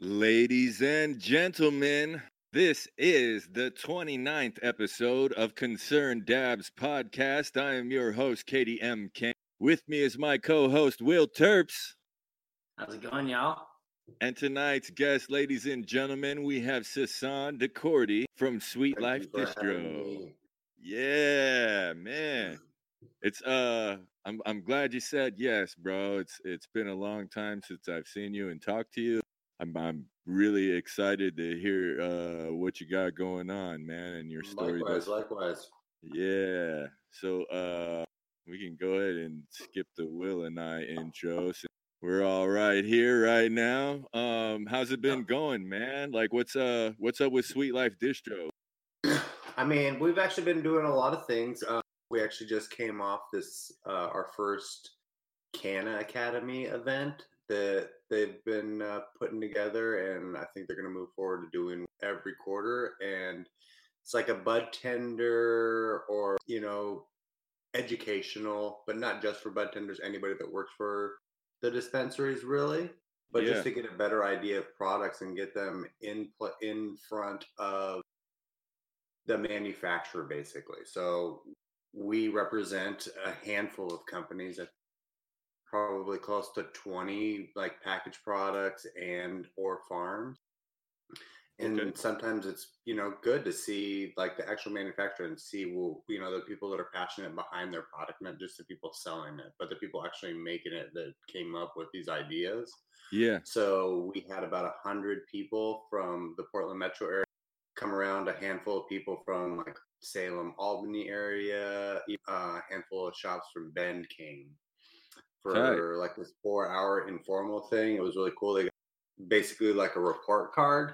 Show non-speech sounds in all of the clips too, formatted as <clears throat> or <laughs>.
Ladies and gentlemen, this is the 29th episode of Concerned Dabs podcast. I am your host, Katie M. King. With me is my co host, Will Terps. How's it going, y'all? And tonight's guest, ladies and gentlemen, we have Sasan DeCordy from Sweet Life you for having Distro. Yeah, man. It's uh I'm I'm glad you said yes, bro. It's it's been a long time since I've seen you and talked to you. I'm I'm really excited to hear uh what you got going on, man, and your story. Likewise, likewise. Yeah. So uh we can go ahead and skip the Will and I intro. since We're all right here right now. Um how's it been going, man? Like what's uh what's up with Sweet Life Distro? <clears throat> I mean, we've actually been doing a lot of things. Uh, we actually just came off this uh, our first Canna Academy event that they've been uh, putting together, and I think they're going to move forward to doing every quarter. And it's like a bud tender, or you know, educational, but not just for bud tenders. Anybody that works for the dispensaries, really. But Yeah. just to get a better idea of products and get them in pl- in front of the manufacturer basically. So we represent a handful of companies probably close to 20 like packaged products and or farms. And Okay. sometimes it's, you know, good to see like the actual manufacturer and see well, you know, the people that are passionate behind their product, not just the people selling it, but the people actually making it that came up with these ideas. Yeah. So we had about a hundred people from the Portland metro area come around, a handful of people from like Salem, Albany area, uh, a handful of shops from Bend came for Tight. like this four hour informal thing. It was really cool. They got basically like a report card.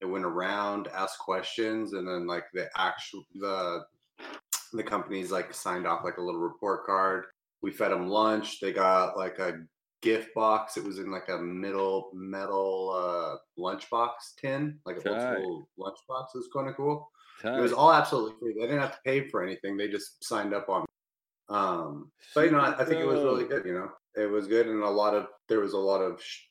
It went around, asked questions, and then like the actual the the companies like signed off like a little report card. We fed them lunch. They got like a gift box. It was in like a middle metal uh, lunchbox tin, like a Tight. school lunchbox. It was kind of cool. It was all absolutely free. They didn't have to pay for anything. They just signed up on. Um, but you know, I, I think it was really good. You know, it was good, and a lot of there was a lot of sh-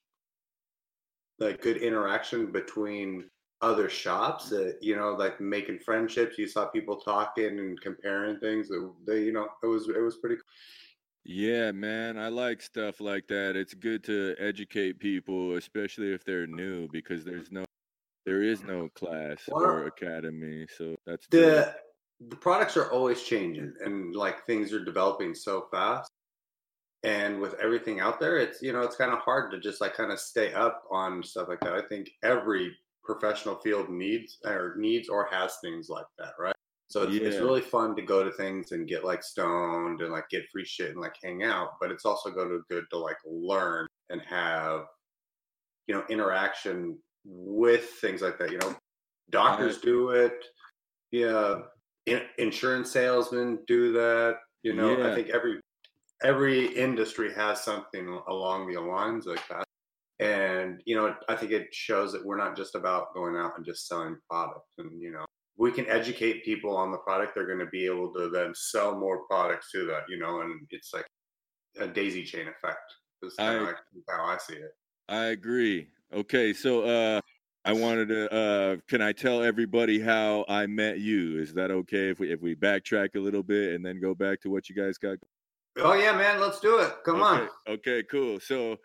like good interaction between other shops. That you know, like making friendships. You saw people talking and comparing things. That they, you know, it was it was pretty. cool. Yeah, man, I like stuff like that. It's good to educate people, especially if they're new, because there's no, there is no class Well, or academy. So that's the the products are always changing and like things are developing so fast. And with everything out there it's you know it's kind of hard to just like kind of stay up on stuff like that. I think every professional field needs or needs or has things like that right? So it's, it's really fun to go to things and get like stoned and like get free shit and like hang out but it's also go to good to like learn and have you know interaction with things like that you know? Doctors do it. Yeah in, insurance salesmen do that you know Yeah. i think every every industry has something along the lines like that and you know i think it shows that we're not just about going out and just selling products and you know we can educate people on the product they're going to be able to then sell more products to that you know and it's like a daisy chain effect is kind I- of like how i see it I agree. Okay, so uh, I wanted to. Uh, can I tell everybody how I met you? Is that okay if we if we backtrack a little bit and then go back to what you guys got? oh yeah man let's do it come on Okay, Okay, cool. So,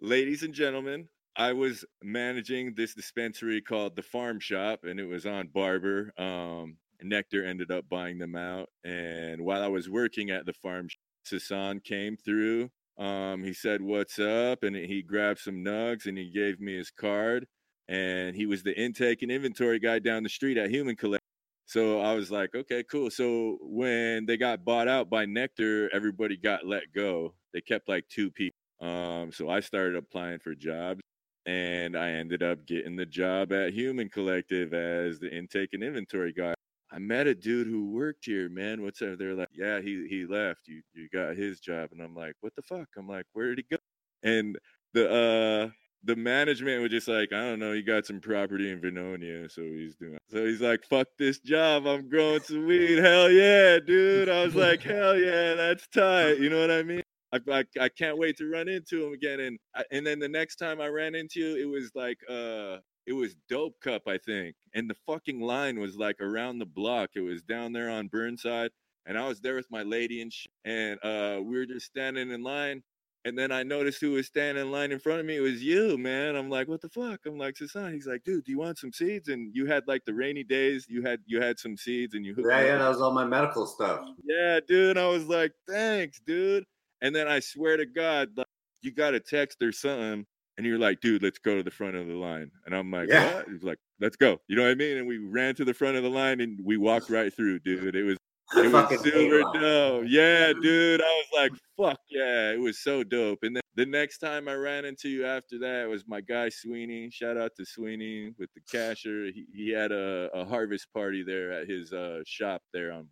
ladies and gentlemen, I was managing this dispensary called the Farm Shop, and it was on Barber. Um, Nectar ended up buying them out, and while I was working at the farm, shop, Sasan came through. Um, he said, "What's up?" and he grabbed some nugs, and he gave me his card. And he was the intake and inventory guy down the street at Human Collect. So I was like, okay, cool. So when they got bought out by Nectar, everybody got let go. They kept like two people. Um, so I started applying for jobs and I ended up getting the job at Human Collective as the intake and inventory guy. I met a dude who worked here, man. What's up? They're like, yeah, he he left. You you got his job. And I'm like, what the fuck? I'm like, where did he go? And the uh the management was just like, I don't know, he got some property in Vernonia, so he's doing. So he's like, fuck this job, I'm growing some weed. <laughs> Hell yeah, dude. I was like, hell yeah, that's tight. You know what I mean? I, I, I can't wait to run into him again. And and then the next time I ran into you, it was like uh it was Dope Cup, I think, and the fucking line was like around the block. It was down there on Burnside, and I was there with my lady and sh- and uh we were just standing in line. And then I noticed who was standing in line in front of me. It was you, man. I'm like, what the fuck? I'm like, Sasan. He's like, dude, do you want some seeds? And you had like the rainy days. You had you had some seeds, and you yeah, yeah, that was all my medical stuff. Yeah, dude. I was like, thanks, dude. And then I swear to God, like, you got a text or something, and you're like, dude, let's go to the front of the line. And I'm like, yeah. what? He's like, let's go. You know what I mean? And we ran to the front of the line and we walked <laughs> right through, dude. It was it was super dope. Yeah, dude. I was like, fuck yeah. It was so dope. And then the next time I ran into you after that was my guy Sweeney. Shout out to Sweeney with the casher. He, he had a, a harvest party there at his uh, shop there on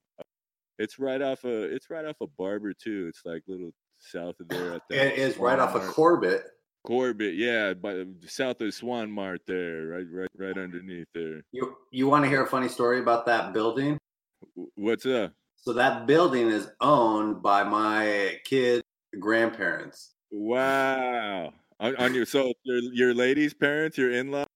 it's right off a it's right off a of barber too. It's like little south of there at It is right off of Corbett. Corbett, yeah, by south of Swan Mart there, right right right underneath there. You you want to hear a funny story about that building? What's up? So that building is owned by my kid grandparents. Wow. On, on your so your your lady's parents, your in law.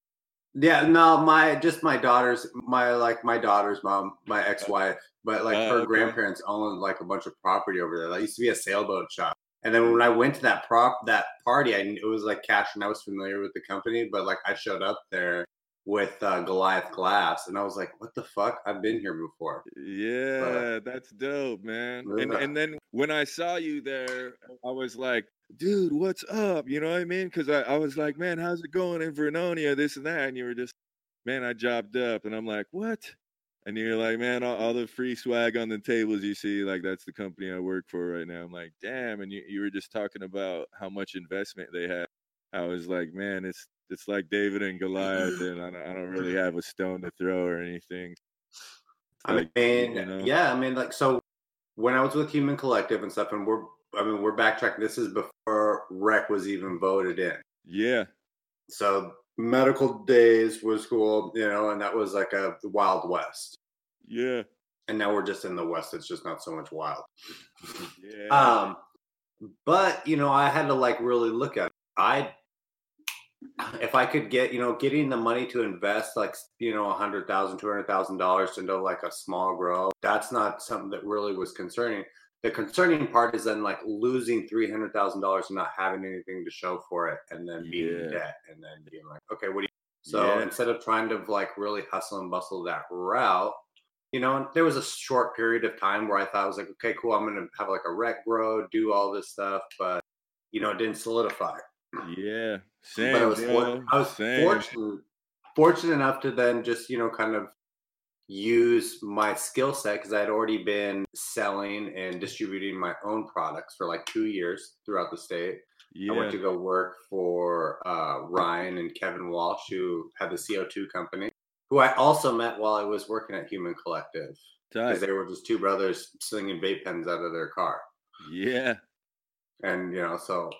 Yeah, no, my just my daughter's my like my daughter's mom, my ex wife, but like uh, her okay. grandparents own like a bunch of property over there. That used to be a sailboat shop. And then when I went to that prop that party, I it was like cash, and I was familiar with the company, but like I showed up there with uh, Goliath Glass, and I was like, "What the fuck? I've been here before." Yeah, but, that's dope, man. And and then when I saw you there, I was like, "Dude, what's up?" You know what I mean? Because I, I was like, "Man, how's it going in Vernonia? This and that," and you were just, "Man, I jobbed up," and I'm like, "What?" And you're like, man, all, all, the free swag on the tables you see, like that's the company I work for right now. I'm like, damn. And you, you were just talking about how much investment they have. I was like, man, it's it's like David and Goliath, <laughs> and I don't, I don't really have a stone to throw or anything. I mean, you know? yeah, I mean, like, so when I was with Human Collective and stuff, and we're, I mean, we're backtracking. This is before Rec was even voted in. Yeah. So medical days was cool, you know, and that was like a wild west. Yeah. And now we're just in the west. It's just not so much wild. yeah. Um, but you know, I had to like really look at. It. I if I could get, you know, getting the money to invest like, you know, a hundred thousand, two hundred thousand dollars into like a small grow, that's not something that really was concerning. The concerning part is then like losing three hundred thousand dollars and not having anything to show for it, and then being yeah. in debt, and then being like, okay, what do you? So yeah. instead of trying to like really hustle and bustle that route, you know, there was a short period of time where I thought I was like, okay, cool, I'm gonna have like a rec grow, do all this stuff, but you know, it didn't solidify. Yeah, same. But I was, for, I was fortunate, fortunate enough to then just you know kind of use my skill set because I had already been selling and distributing my own products for like two years throughout the state. Yeah. I went to go work for uh, Ryan and Kevin Walsh, who had the CO2 company, who I also met while I was working at Human Collective. Because they were just two brothers slinging vape pens out of their car. Yeah. And, you know, so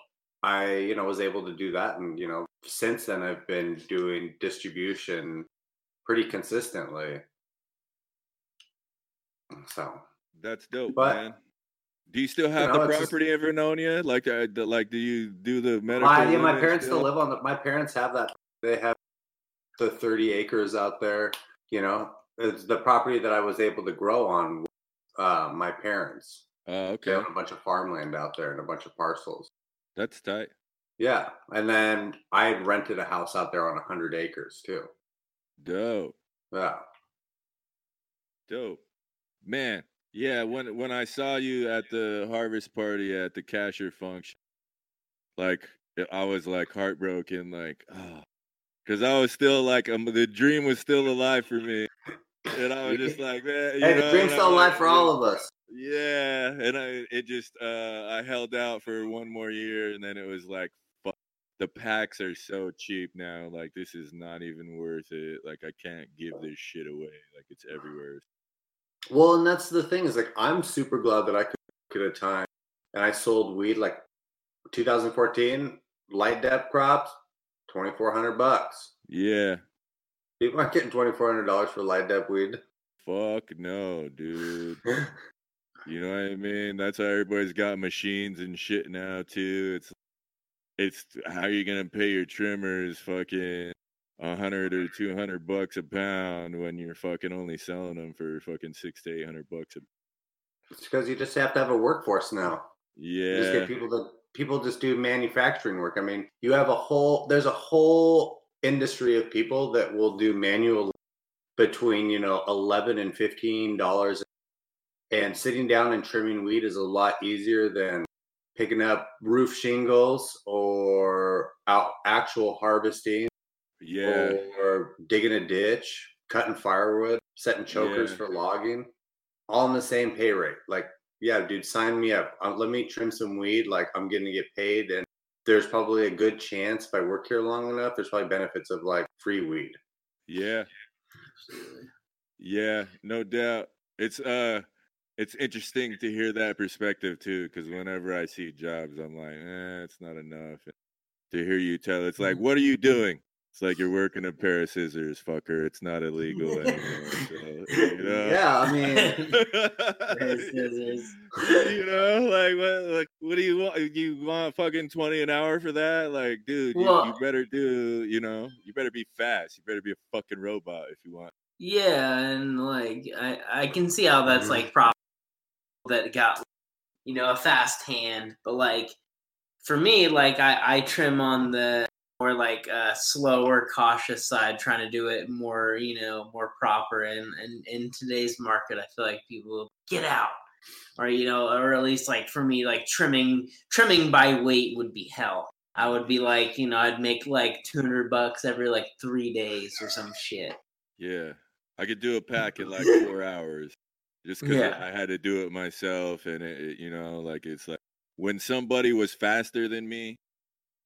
I, you know, was able to do that. And, you know, since then I've been doing distribution pretty consistently. So that's dope, but, man. Do you still have you know, the property just, in Vernonia? Like, uh, like, do you do the medical? My, yeah, my parents still? still live on the. My parents have that. They have the thirty acres out there. You know, it's the property that I was able to grow on. Uh, my parents. Oh, okay. They own a bunch of farmland out there and a bunch of parcels. That's tight. Yeah, and then I had rented a house out there on hundred acres too. Dope. Yeah. Dope. Man, yeah. When when I saw you at the harvest party at the cashier function, like I was like heartbroken, like oh, because I was still like um, the dream was still alive for me, and I was <laughs> just like, man, hey, know, the dream's still alive for all of us. Yeah, and I it just uh I held out for one more year, and then it was like, fuck, the packs are so cheap now. Like this is not even worth it. Like I can't give this shit away. Like it's everywhere. Well, and that's the thing is like I'm super glad that I could get a time, and I sold weed like 2014 light dep crops, 2400 bucks. Yeah. People aren't getting $2,400 for light dep weed. Fuck no, dude. <laughs> You know what I mean? That's how everybody's got machines and shit now too. It's it's how you gonna pay your trimmers fucking a hundred or two hundred bucks a pound when you're fucking only selling them for fucking six to eight hundred bucks a It's because you just have to have a workforce now. You just yeah get people to people just do manufacturing work. I mean, you have a whole there's a whole industry of people that will do manual between you know eleven and fifteen dollars, and sitting down and trimming weed is a lot easier than picking up roof shingles or out actual harvesting yeah or digging a ditch, cutting firewood, setting chokers Yeah. for logging, all in the same pay rate. Like, yeah, dude, sign me up. Uh, let me trim some weed. Like, I'm going to get paid. And there's probably a good chance if I work here long enough, there's probably benefits of like free weed. yeah yeah no doubt. It's uh it's interesting to hear that perspective too, because whenever I see jobs, I'm like, eh, it's not enough. To hear you tell, it's like, what are you doing? It's like you're working a pair of scissors, fucker. It's not illegal anymore. So, you <laughs> know? Yeah, I mean, <laughs> Scissors. you know, like what? Like, what do you want? You want fucking twenty an hour for that? Like, dude, you, you better do. You know, you better be fast. You better be a fucking robot if you want. Yeah, and like I, I can see how that's Mhm. like problem that got you know a fast hand, but like for me, like I, I trim on the more like uh, slower, cautious side, trying to do it more you know more proper. And and in today's market, I feel like people get out, or you know, or at least like for me, like trimming trimming by weight would be hell. I would be like, you know, I'd make like two hundred bucks every like three days or some shit. Yeah, I could do a pack in like <laughs> four hours, just because Yeah. I had to do it myself, and it, it- you know, like it's like when somebody was faster than me.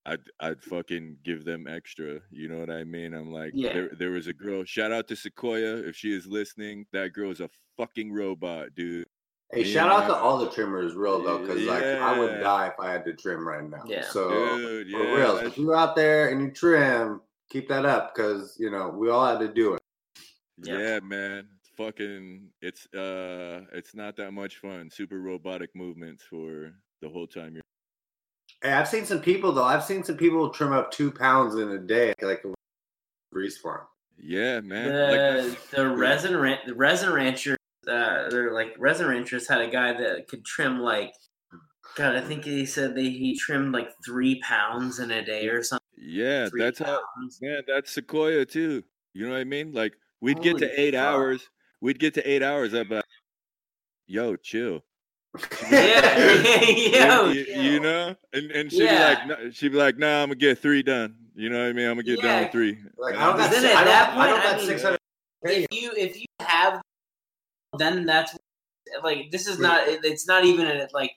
I'd I'd fucking give them extra. You know what I mean? I'm like, Yeah. there there was a girl. Shout out to Sequoia if she is listening. That girl is a fucking robot, dude. hey, Yeah. shout out to all the trimmers, real though, because like I would die if I had to trim right now. Yeah. So Dude, for real, if you're out there and you trim, keep that up because you know we all had to do it. Yeah. Yeah, man. It's fucking it's uh it's not that much fun. Super robotic movements for the whole time you're Hey, I've seen some people though. I've seen some people trim up two pounds in a day, like a grease farm. Yeah, man. the Like, the resin ran- the resin rancher, uh they're like resin ranchers had a guy that could trim like God, I think he said they he trimmed like three pounds in a day or something. yeah, Three that's how pounds. man, that's Sequoia too. You know what I mean? Like we'd get to eight fuck. hours. We'd get to eight hours uh, I'd be like, yo, chill. Yeah, <laughs> yo, you, you chill. know? And and she'd Yeah. be like no, she'd be like, nah, I'm gonna get three done. You know what I mean? I'm gonna get done with three. Like I don't I'm got, just- Isn't si- it I don't, that I don't point? I mean- six hundred. If you if you have then that's like this is not it's not even a like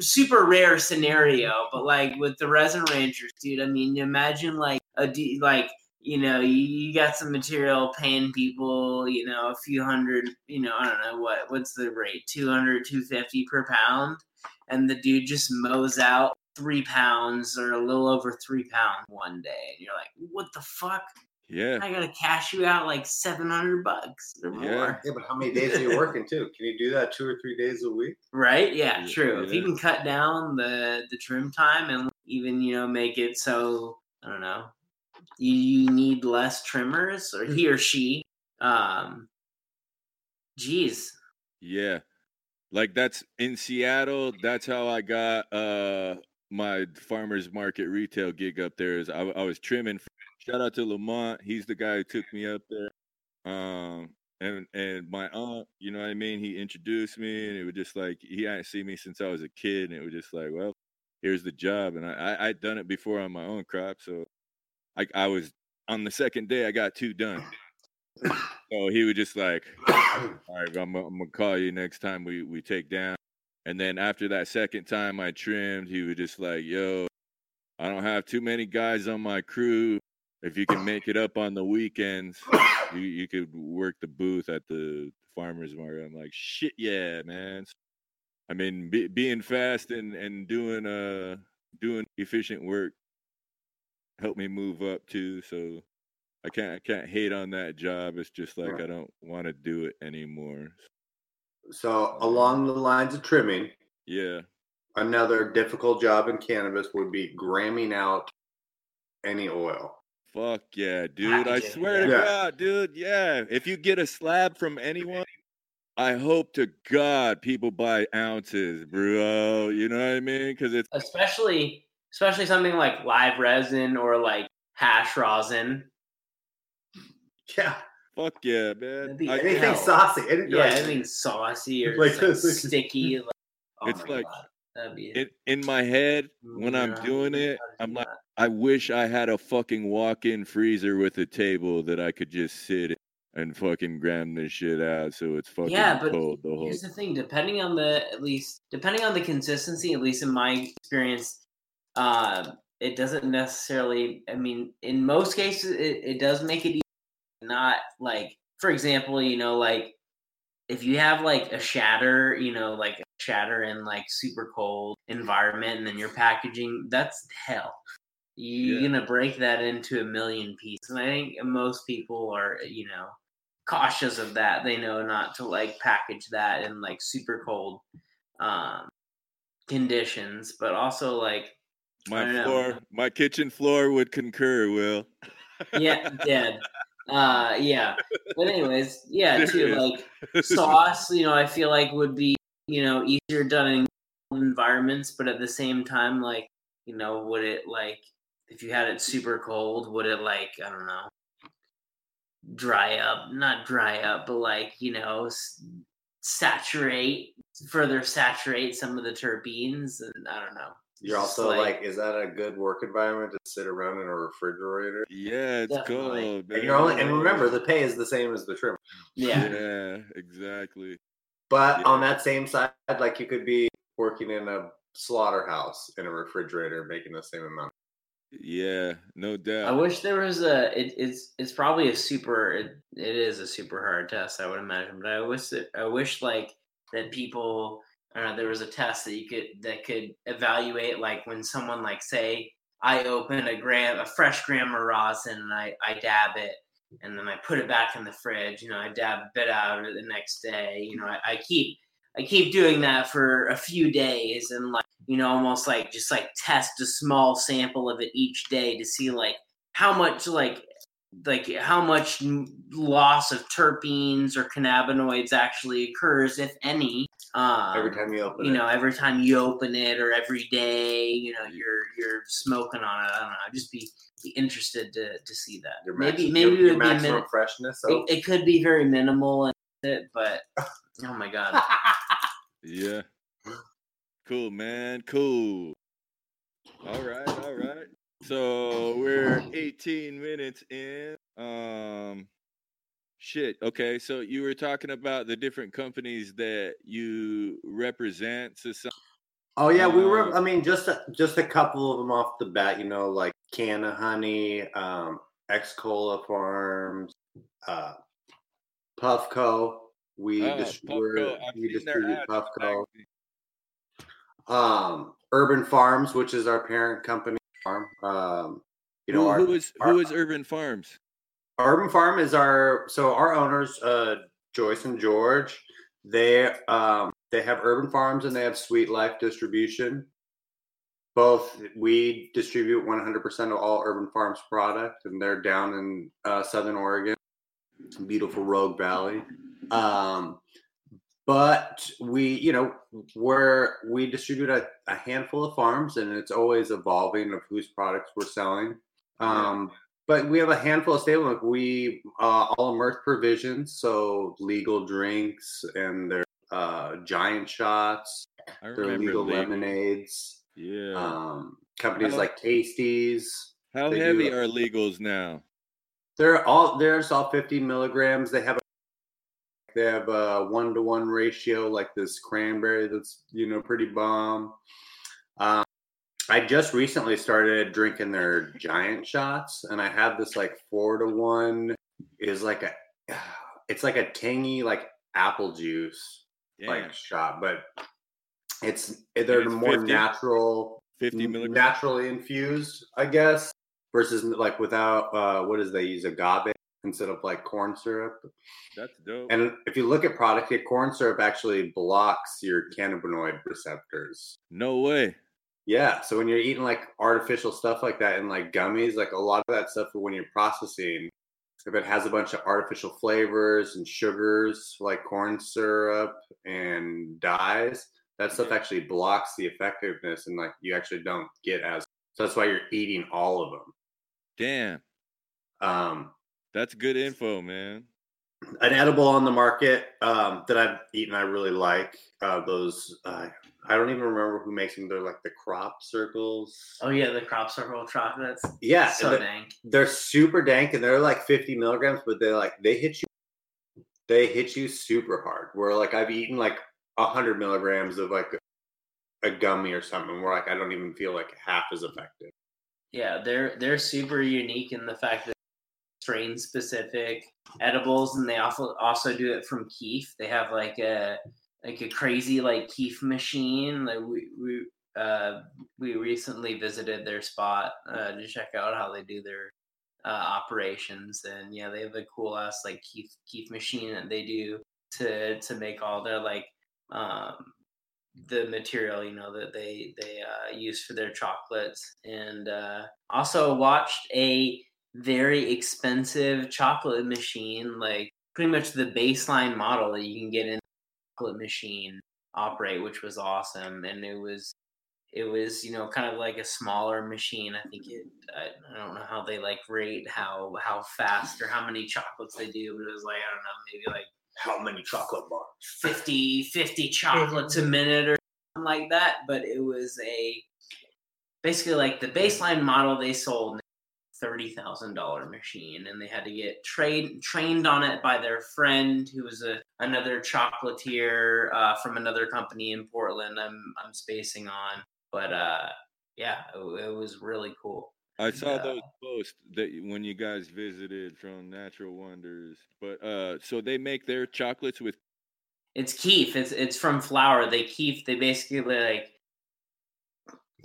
super rare scenario but like with the resin rangers dude i mean imagine like a d like you know you, you got some material paying people you know a few hundred you know i don't know what what's the rate 200 250 per pound and the dude just mows out three pounds or a little over three pounds one day and you're like what the fuck Yeah. I gotta cash you out like seven hundred bucks or Yeah. more. Yeah, but how many days are you working too? Can you do that two or three days a week? Right? Yeah, Yeah, true. If you can cut down the the trim time and even you know make it so I don't know, you, you need less trimmers or he or she. Um, geez, Yeah. Like that's in Seattle, that's how I got uh my farmers market retail gig up there is I, I was trimming shout out to Lamont, he's the guy who took me up there. Um and and my aunt, you know what I mean, he introduced me and it was just like he hadn't seen me since I was a kid and it was just like, well, here's the job and I, I I'd done it before on my own crop, so I I was on the second day I got two done. <coughs> So he was just like, all right, I'm, gonna- I'm gonna call you next time we we take down. And then after that second time I trimmed, he was just like, yo, I don't have too many guys on my crew. If you can make it up on the weekends, you you could work the booth at the farmers market. I'm like, shit, yeah, man. I mean, be, being fast and and doing uh doing efficient work helped me move up too. So I can't I can't hate on that job. It's just like Yeah. I don't want to do it anymore. So um along the lines of trimming, Yeah. another difficult job in cannabis would be gramming out any oil. Fuck yeah, dude. I Packaging, swear to. God, dude. Yeah. If you get a slab from anyone, I hope to God people buy ounces, bro. You know what I mean? Because it's especially especially something like live resin or like hash rosin. Yeah, fuck yeah, man. I- anything hell. saucy. Anything Yeah, like- anything saucy or <laughs> Like just, like, sticky. Like, <laughs> oh It's like- God. In, in my head, when I'm doing it, do I'm like. I wish I had a fucking walk-in freezer with a table that I could just sit and fucking gram this shit out so it's fucking Yeah, but cold the whole Here's the thing: depending on the at least depending on the consistency, at least in my experience, uh, it doesn't necessarily. I mean, in most cases, it, it does make it easy. Not like, for example, you know, like if you have like a shatter, you know, like a shatter in like super cold environment, and then you're packaging, that's hell. You're Yeah. gonna break that into a million pieces, and I think most people are, you know, cautious of that. They know not to like package that in like super cold um conditions, but also like my don't know. floor, my kitchen floor would concur, Will. yeah, dead. Uh yeah. But anyways, yeah, too like <laughs> sauce, you know, I feel like would be, you know, easier done in environments, but at the same time, like, you know, would it like if you had it super cold, would it like, I don't know, dry up, not dry up, but like, you know, saturate, further saturate some of the terpenes and I don't know. You're also like, is that a good work environment to sit around in a refrigerator? yeah, it's Definitely. cold, man. And you're only and remember the pay is the same as the trim. yeah. Yeah, exactly. But Yeah. on that same side, like you could be working in a slaughterhouse in a refrigerator making the same amount. Yeah, no doubt. I wish there was a. It, it's it's probably a super. It, it is a super hard test, I would imagine. But I wish that I wish like that people. Don't know. There was a test that you could that could evaluate like when someone like say I open a gram a fresh gram of rosin and I I dab it and then I put it back in the fridge. You know, I dab a bit out the next day. You know, I, I keep I keep doing that for a few days and like you know almost like just like test a small sample of it each day to see like how much like like how much loss of terpenes or cannabinoids actually occurs if any um, Every time you open you it. know every time you open it or every day you know you're you're smoking on it i don't know i'd just be, be interested to to see that Your maybe max- maybe your, it your would be min- freshness. So it, it could be very minimal and it but <laughs> oh my god Yeah. Cool, man. Cool. All right, all right. So we're 18 minutes in. Um shit. Okay, so you were talking about the different companies that you represent. So some, Oh yeah, we were. Uh, I mean, just a, just a couple of them off the bat. You know, like Canna Honey, um, Ex Cola Farms, uh, Puffco. We oh, dis- Puffco, we're- I've we distribute Puffco. Um, Urban Farms, which is our parent company farm. Um, you know, Who- our, who is our- who is Urban Farms? Urban Farm is our so our owners, uh, Joyce and George. They um they have Urban Farms and they have Sweet Life Distribution. Both we distribute 100% of all Urban Farms product, and they're down in uh, Southern Oregon, beautiful Rogue Valley. Um, but we, you know, we're we distribute a, a handful of farms, and it's always evolving of whose products we're selling. Um, but we have a handful of stable. Like we uh, all mirth provisions, so legal drinks and their uh, giant shots, their legal legal. lemonades. Yeah. Um, companies How- like Tasties. How they do heavy are legals now? They're all there's all 50 milligrams. They have a they have a one to one ratio like this cranberry that's you know pretty bomb. Um, I just recently started drinking their giant shots, and I have this like four to one is like a <sighs> it's like a tangy like apple juice Damn. like shot, but it's they're it's more 50? natural 50 milligrams. naturally infused, I guess, versus like without uh what is they use agave instead of like corn syrup. That's dope. And if you look at product, corn syrup actually blocks your cannabinoid receptors. no way. Yeah, so when you're eating like artificial stuff like that and like gummies, like a lot of that stuff when you're processing, if it has a bunch of artificial flavors and sugars like corn syrup and dyes, that stuff actually blocks the effectiveness and like you actually don't get as. So that's why you're eating all of them. Damn. Um, That's good info, man. an edible on the market um, that I've eaten, I really like uh, those. Uh, I don't even remember who makes them. They're like the crop circles. Oh yeah, the crop circle chocolates. Yeah, so and dank. they're super dank and they're like 50 milligrams, but they like they hit you. They hit you super hard. Where like I've eaten like hundred milligrams of like a gummy or something. Where like I don't even feel like half as effective. Yeah, they're they're super unique in the fact that strain specific edibles, and they also also do it from Keef. They have like a like a crazy like Keef machine. Like we we uh we recently visited their spot uh, to check out how they do their uh, operations, and yeah, they have a cool ass like Keef Keef machine that they do to to make all their like um the material you know that they they uh, use for their chocolates and uh, also watched a very expensive chocolate machine like pretty much the baseline model that you can get in chocolate machine operate which was awesome and it was it was you know kind of like a smaller machine i think it i, I don't know how they like rate how how fast or how many chocolates they do but it was like i don't know maybe like How many chocolate bars? 50, 50 chocolates a minute or something like that. But it was a basically like the baseline model they sold thirty thousand dollar machine, and they had to get trained trained on it by their friend who was a another chocolatier uh, from another company in Portland. I'm I'm spacing on, but uh, yeah, it, it was really cool. I saw Yeah. those posts that when you guys visited from Natural Wonders. But uh so they make their chocolates with It's keef. It's it's from flour. They keef. They basically like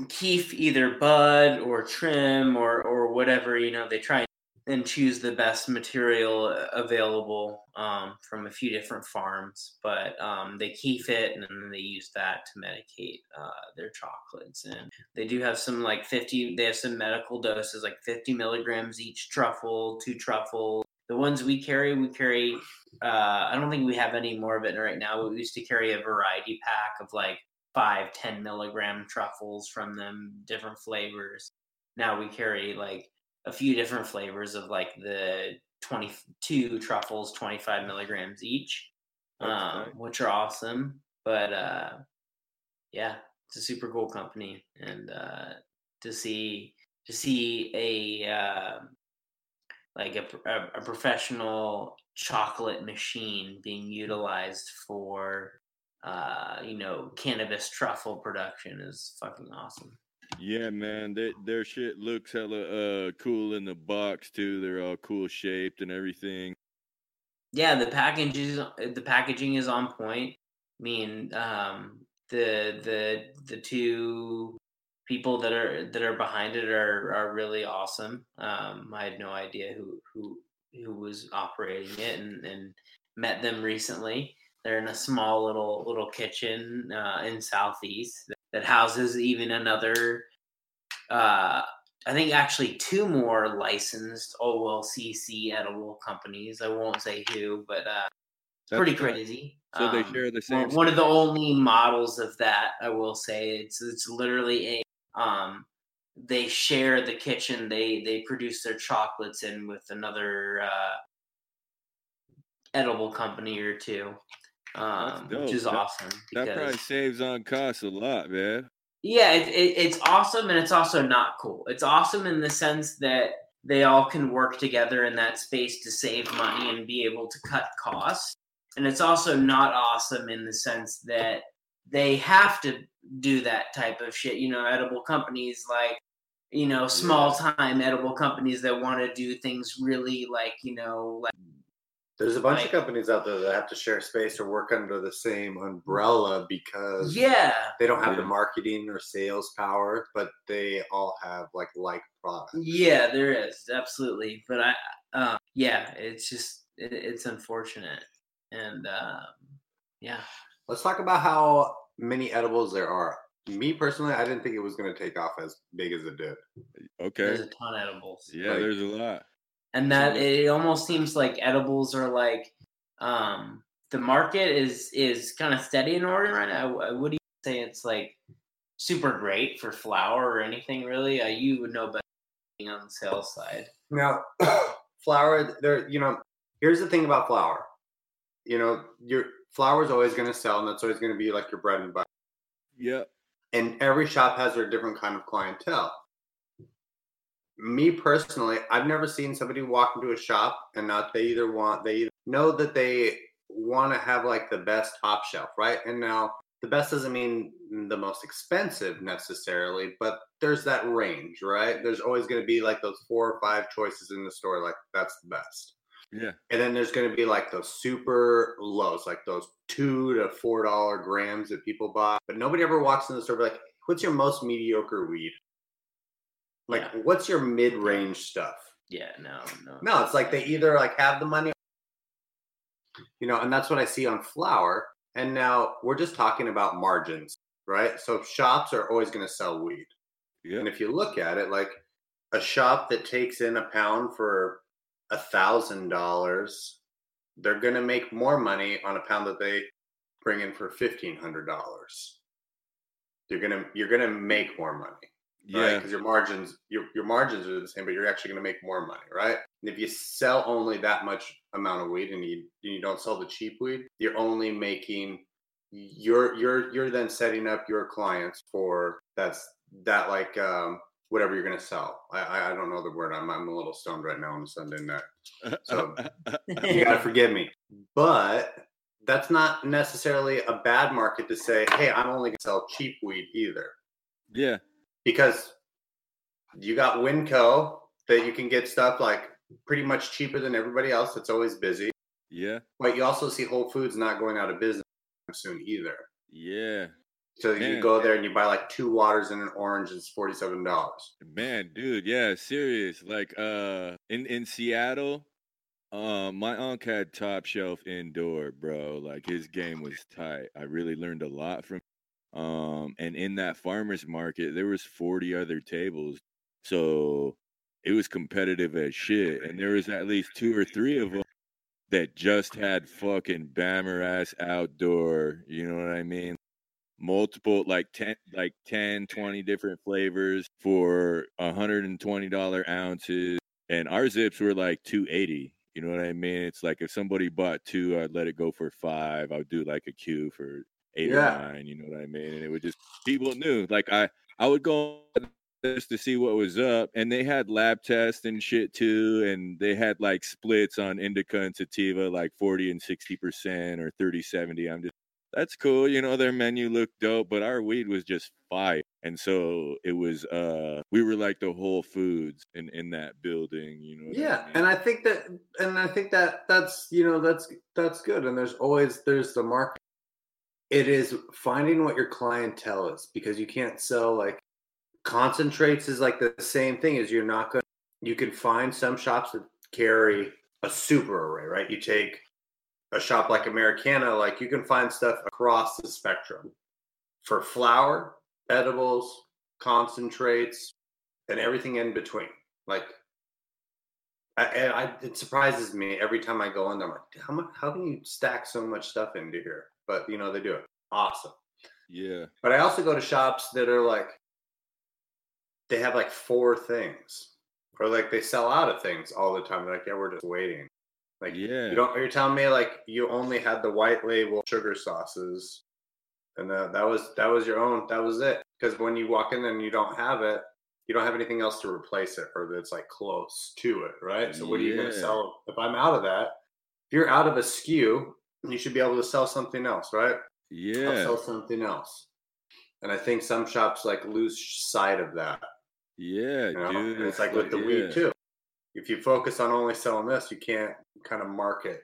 keef either bud or trim or or whatever. You know, they try and choose the best material available um, from a few different farms. But um, they keef it and then they use that to medicate uh, their chocolates. And they do have some like fifty. They have some medical doses, like fifty milligrams each truffle, two truffles. The ones we carry, we carry uh, I don't think we have any more of it right now. But we used to carry a variety pack of like five, 10 milligram truffles from them, different flavors. Now we carry like a few different flavors of like the 22 truffles, 25 milligrams each, um, which are awesome. But uh, yeah, it's a super cool company, and uh, to see to see a uh, like a, a, a professional chocolate machine being utilized for uh you know cannabis truffle production is fucking awesome Yeah, man, they, their shit looks hella uh cool in the box too. They're all cool shaped and everything. yeah the packaging the packaging is on point i mean um the the the two people that are that are behind it are are really awesome um i had no idea who who who was operating it and and met them recently they're in a small little little kitchen uh in southeast that, houses even another uh I think actually two more licensed OLCC edible companies. I won't say who, but uh, That's pretty tight. crazy. So they Um, share the same. one of the only models of that I will say it's it's literally a um they share the kitchen they they produce their chocolates in with another uh edible company or two um which is That- awesome That because probably saves on costs a lot, man. yeah it, it, it's awesome and it's also not cool. It's awesome in the sense that they all can work together in that space to save money and be able to cut costs. And it's also not awesome in the sense that they have to do that type of shit you know edible companies like you know small time edible companies that want to do things really like you know like There's a bunch Like- of companies out there that have to share space or work under the same umbrella because Yeah, they don't have the marketing or sales power, but they all have like like products. yeah, there is absolutely. But I, uh, yeah, it's just it, it's unfortunate, and um, yeah, Let's talk about how many edibles there are. Me personally, I didn't think it was going to take off as big as it did. Okay. there's a ton of edibles. Yeah, Like- there's a lot. And that it almost seems like edibles are like um the market is is kind of steady in Oregon right now. I, I wouldn't say it's like super great for flour or anything really. Uh, you would know better being on the sales side. Now, <coughs> flour, there, you know, here's the thing about flour. You know, your flour is always going to sell, and that's always going to be like your bread and butter. Yeah. and every shop has their different kind of clientele. Me personally, I've never seen somebody walk into a shop and not they either want they either know that they want to have like the best top shelf, right? And now the best doesn't mean the most expensive necessarily, but there's that range, right? There's always going to be like those four or five choices in the store, like that's the best. Yeah. And then there's going to be like those super lows, like those two to four dollar grams that people buy. But nobody ever walks in the store be like, "What's your most mediocre weed? Like, Yeah. what's your mid range stuff?" Yeah, no, no. No, it's like they either like have the money, you know, and that's what I see on flour. And now we're just talking about margins, right? So shops are always going to sell weed. Yeah. And if you look at it, like a shop that takes in a pound for a thousand dollars, they're gonna make more money on a pound that they bring in for fifteen hundred dollars. You're gonna you're gonna make more money? Yeah. Because your margins your your margins are the same, but you're actually gonna make more money, right? And if you sell only that much amount of weed and you you don't sell the cheap weed, you're only making you're you're you're then setting up your clients for that's that like um whatever you're gonna sell. I I, I don't know the word. I'm I'm a little stoned right now on a Sunday night. So- <laughs> You gotta forgive me. But that's not necessarily a bad market to say, hey, I'm only gonna sell cheap weed either. yeah. Because you got Winco that you can get stuff like pretty much cheaper than everybody else that's always busy. Yeah. But you also see Whole Foods not going out of business soon either. Yeah. So you go there and you buy like two waters and an orange, it's forty seven dollars. Man, dude, yeah, serious. Like uh in in Seattle, uh my uncle had top shelf indoor, bro. Like his game was tight. I really learned a lot from um and in that farmers market there was 40 other tables. So it was competitive as shit and there was at least two or three of them that just had fucking bammer ass outdoor, you know what I mean? multiple like 10 like 10 20 different flavors for $120 ounces and our zips were like 280 you know what i mean it's like if somebody bought two i'd let it go for five i would do like a queue for eight Yeah. or nine you know what i mean and it would just people knew like i i would go just to see what was up and they had lab tests and shit too and they had like splits on indica and sativa like 40 and 60 percent or 30 70 i'm just that's cool. You know, their menu looked dope, but our weed was just fire. And so it was uh we were like the whole foods in in that building, you know. what I Yeah, mean? and I think that, and I think that that's you know that's that's good. And there's always there's the market. It is finding what your clientele is because you can't sell like concentrates is like the same thing as you're not going. to You can find some shops that carry a super array, right? You take a shop like Americana, like you can find stuff across the spectrum for flour, edibles, concentrates, and everything in between. Like I, I, it surprises me every time I go in there. I'm like, how much? How can you stack so much stuff into here? But you know they do it. Awesome. yeah. But I also go to shops that are like, they have like four things, or like they sell out of things all the time. They're like, yeah, we're just waiting. Like, Yeah. you don't. You're telling me like you only had the white label sugar sauces, and that that was that was your own. That was it. Because when you walk in and you don't have it, you don't have anything else to replace it, or that's like close to it, right? So what are you going to sell? If I'm out of that, if you're out of a SKU, you should be able to sell something else, right? I'll Yeah. sell something else. And I think some shops like lose sight of that. Yeah, You know? dude. and it's like with the yeah. weed too. If you focus on only selling this, you can't kind of market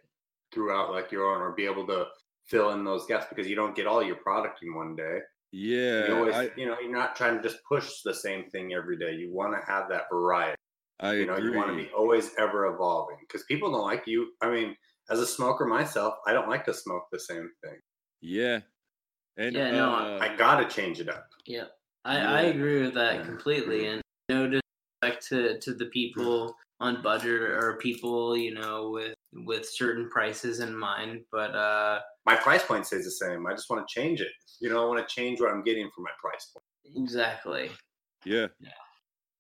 throughout like your own, or be able to fill in those gaps because you don't get all your product in one day. Yeah, You always, I, you know, you're not trying to just push the same thing every day. You want to have that variety. I You know, agree. you want to be always ever evolving because people don't like you. I mean, as a smoker myself, I don't like to smoke the same thing. yeah, and Yeah, no, uh, I gotta change it up. Yeah, I, I agree with that Yeah. completely, and no disrespect to to the people on budget or people you know with with certain prices in mind, but uh, My price point stays the same. I just want to change it. You know, I want to change what I'm getting for my price point. exactly. Yeah. Yeah.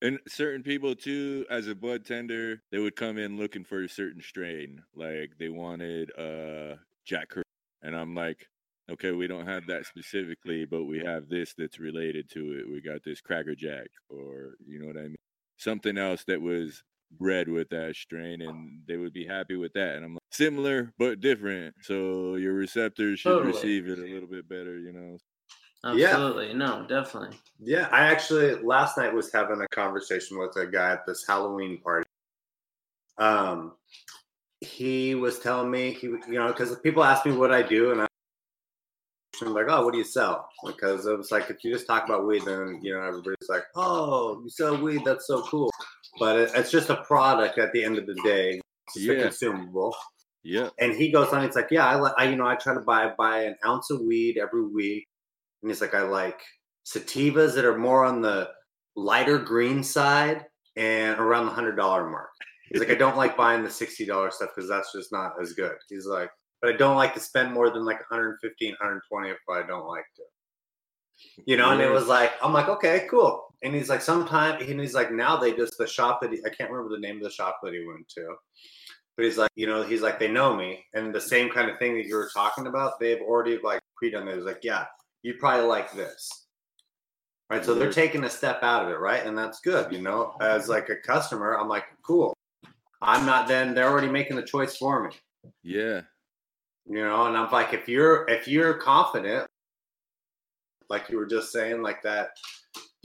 And certain people too, as a bud tender, they would come in looking for a certain strain. Like they wanted uh Jack Cur- and I'm like, okay, we don't have that specifically, but we have this that's related to it. We got this Cracker Jack, or you know what I mean, something else that was bred with that strain, and they would be happy with that. And I'm like, similar but different, so your receptors should Totally. receive it a little bit better, you know. Yeah. Absolutely, no, definitely. Yeah, I actually last night was having a conversation with a guy at this Halloween party. Um, he was telling me he, you know, because people ask me what I do, and I- I'm like, oh, what do you sell? Because it was like if you just talk about weed, then you know everybody's like, oh, you sell weed, that's so cool. But it, it's just a product at the end of the day. It's just a Yeah. consumable. Yeah, And he goes on. He's like, yeah, I, li- I you know I try to buy buy an ounce of weed every week. And he's like, I like sativas that are more on the lighter green side and around the hundred dollar mark. He's like, I don't like buying the sixty dollar stuff because that's just not as good. He's like, but I don't like to spend more than like 115, 120 if I don't like to. You know, and it was like, I'm like, okay, cool. And he's like, sometime, and he's like, now they just the shop that he, I can't remember the name of the shop that he went to, but he's like, you know, he's like, they know me, and the same kind of thing that you were talking about, they've already like pre-done it. He's like, yeah, you probably like this, right? So they're mm-hmm. taking a step out of it, right? And that's good, you know. As like a customer, I'm like, cool. I'm not. Then they're already making the choice for me, yeah, you know. And I'm like, if you're if you're confident, like you were just saying, like that.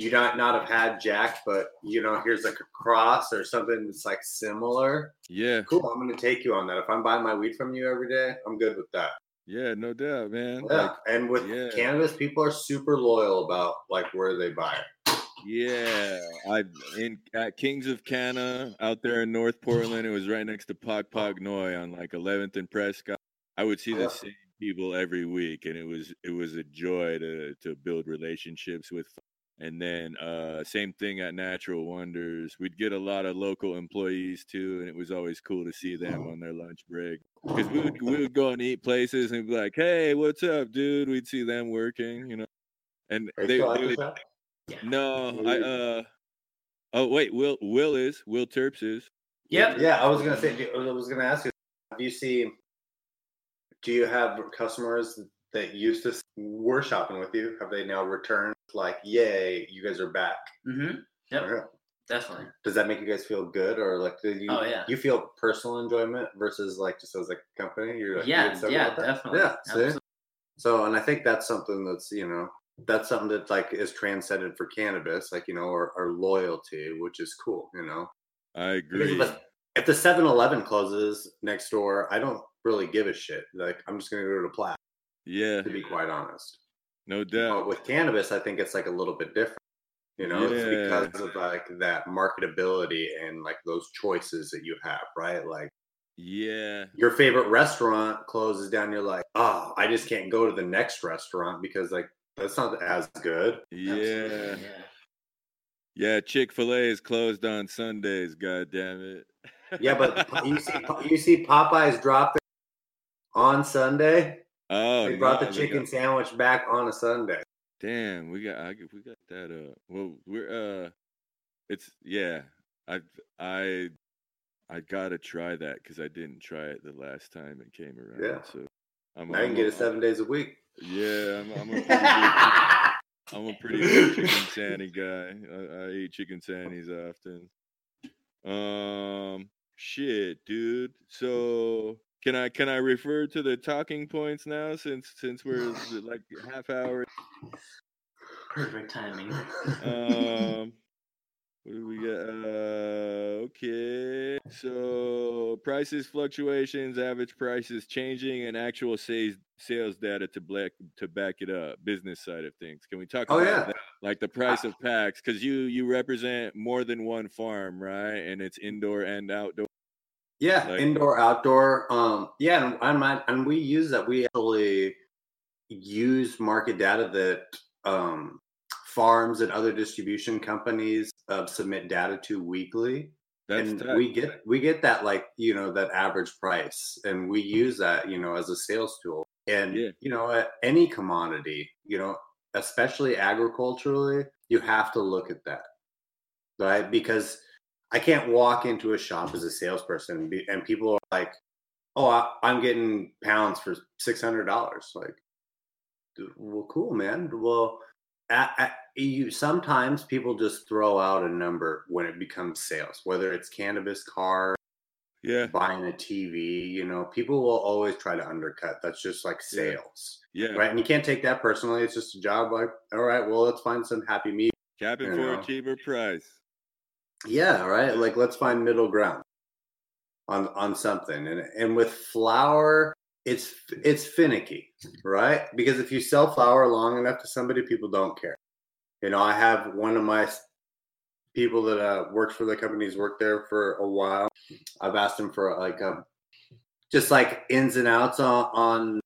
You might not have had Jack, but you know, here's like a cross or something that's like similar. yeah, Cool, I'm gonna take you on that. If I'm buying my weed from you every day, I'm good with that. Yeah, no doubt, man. Yeah, Like, and with yeah. cannabis, people are super loyal about like where they buy it. Yeah, I in at Kings of Canna out there in North Portland. It was right next to Pok Pok Noi on like 11th and Prescott. I would see Yeah. the uh-huh. same people every week, and it was it was a joy to to build relationships with. And then uh, same thing at Natural Wonders. We'd get a lot of local employees too, and it was always cool to see them on their lunch break because we would we <laughs> would go and eat places and be like, "Hey, what's up, dude?" We'd see them working, you know, and Are they, still at they would no, I uh oh wait, Will Will is Will Terps is. Yep. Yeah, I was gonna say. I was gonna ask you. Do you see? Do you have customers that used to were shopping with you? Have they now returned? Like, yay, you guys are back. Mm-hmm. Yep. Okay. Definitely. Does that make you guys feel good, or like, do you? Oh, yeah. You feel personal enjoyment versus like just as a company? You're like, you Yeah. excited Yeah. Definitely. Yeah. See? Absolutely. So, and I think that's something that's you know that's something that like is transcended for cannabis, like you know, or, or loyalty, which is cool. You know, I agree. if, if the 7-Eleven closes next door, I don't really give a shit. Like I'm just gonna go to Platt, Yeah, to be quite honest. no doubt. But doubt. with cannabis, I think it's like a little bit different. You know, Yeah. it's because of like that marketability and like those choices that you have, right? Like Yeah, your favorite restaurant closes down, you're like, oh, I just can't go to the next restaurant because like that's not as good. yeah, Absolutely, yeah. Chick Fil A is closed on Sundays. God damn it. Yeah, but <laughs> you see, you see Popeyes drop it on Sunday. Oh, They brought no, the chicken got- sandwich back on a Sunday. damn, we got I, we got that. Uh, well, we're uh, it's yeah. I I I gotta try that because I didn't try it the last time it came around. Yeah. So I'm, Now you I'm can get it seven days a week. Yeah, I'm, I'm a <laughs> pretty big, I'm a pretty big chicken sandy guy. I, I eat chicken sandies often. Um, shit, dude. So can I can I refer to the talking points now since since we're <sighs> like half hour? Perfect timing. <laughs> Um, what do we got? Uh, okay, so So prices fluctuations, average prices changing, and actual sales sales data to black to back it up. Business side of things. Can we talk Oh, about yeah. that? Like the price of packs, because you you represent more than one farm, right? And it's indoor and outdoor. Yeah, Like- indoor, outdoor. Um, yeah, and, my, and we use that. We actually use market data that um, farms and other distribution companies uh, submit data to weekly, That's and tight. we get we get that like you know that average price, and we use that you know as a sales tool. And Yeah. you know, any commodity, you know, especially agriculturally, you have to look at that, right? Because I can't walk into a shop as a salesperson and, be, and people are like, "Oh, I, I'm getting pounds for six hundred dollars." Like, well, cool, man. Well, at, at, you sometimes people just throw out a number when it becomes sales, whether it's cannabis, car, yeah, buying a TV. You know, people will always try to undercut. That's just like sales, yeah. right? And you can't take that personally. It's just a job. Like, all right, well, let's find some happy meat. Capping for know. a cheaper price. Yeah, right. Like let's find middle ground on on something. And and with flour, it's it's finicky, right? Because if you sell flour long enough to somebody, people don't care. You know, I have one of my people that uh, works for the company's worked there for a while. I've asked him for like a just like ins and outs on on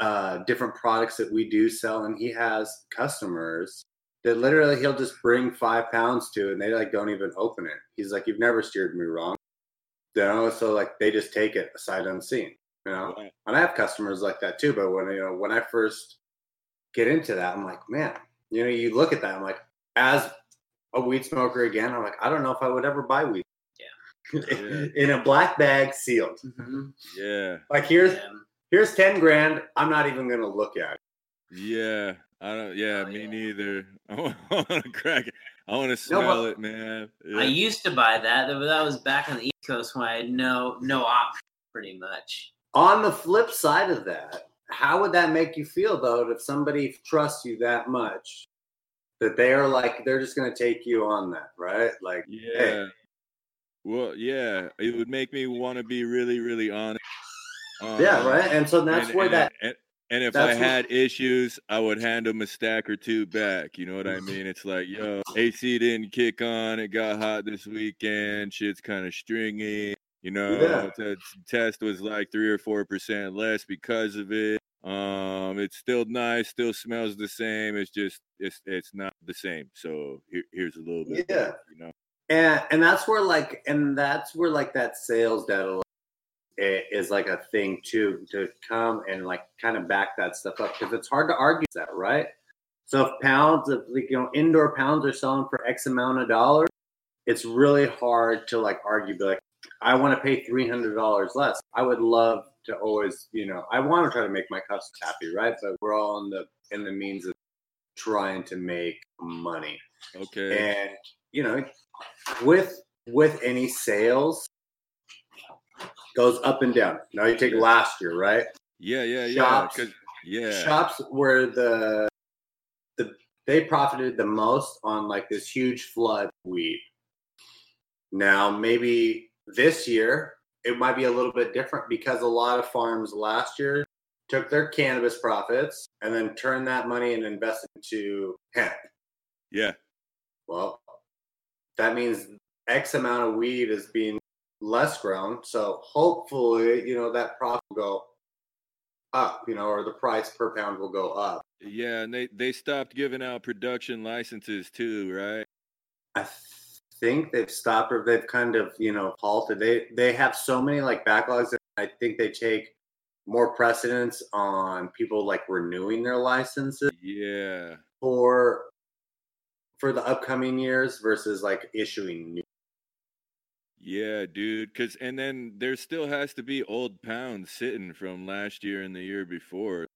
uh, different products that we do sell, and he has customers that literally he'll just bring five pounds to and they like don't even open it. He's like, You've never steered me wrong. You know, so like they just take it sight unseen, you know. Wow. And I have customers like that too. But when you know, when I first get into that, I'm like, man, you know, you look at that, I'm like, as a weed smoker again, I'm like, I don't know if I would ever buy weed. Yeah. <laughs> In a black bag sealed. Mhm. Yeah, Like here's Yeah. here's ten grand. I'm not even gonna look at it. yeah. I don't. Yeah, Oh, me yeah. neither. <laughs> I want to crack it. I want to No, smell but- it, man. I used to buy that. That that was back on the East Coast when I had no no option, pretty much. On the flip side of that, how would that make you feel though if somebody trusts you that much that they are like they're just gonna take you on that, right? Like Yeah. Well, yeah, it would make me want to be really, really honest. yeah, Um, right? And so that's and, where and, that and, and if I that's what- had issues, I would hand them a stack or two back. You know what I mean? It's like, yo, AC didn't kick on. It got hot this weekend. Shit's kind of stringy. You know, Yeah. the test was like three or four percent less because of it. Um, it's still nice, still smells the same. It's just it's it's not the same. So here, here's a little bit. Yeah. more, you know. and and that's where like and that's where like that sales data i- is like a thing too to come and like kind of back that stuff up because it's hard to argue that right? So if pounds of like you know indoor pounds are selling for x amount of dollars it's really hard to like argue be like i want to pay $300 less. I would love to always you know i want to try to make my customers happy right? But we're all in the in the means of trying to make money. Okay. and you know with with any sales goes up and down now you take last year right Yeah, yeah, yeah. shops- yeah. shops where the the they profited the most on like this huge flood weed now maybe this year it might be a little bit different because a lot of farms last year took their cannabis profits and then turned that money and invested into hemp Yeah. well, that means X amount of weed is being less grown. So hopefully, you know, that profit will go up, you know, or the price per pound will go up. Yeah, and they they stopped giving out production licenses too, right? I think they've stopped or they've kind of, you know, halted. They they have so many like backlogs that I think they take more precedence on people like renewing their licenses Yeah. for for the upcoming years versus like issuing new Yeah, dude. Cause and then there still has to be old pounds sitting from last year and the year before.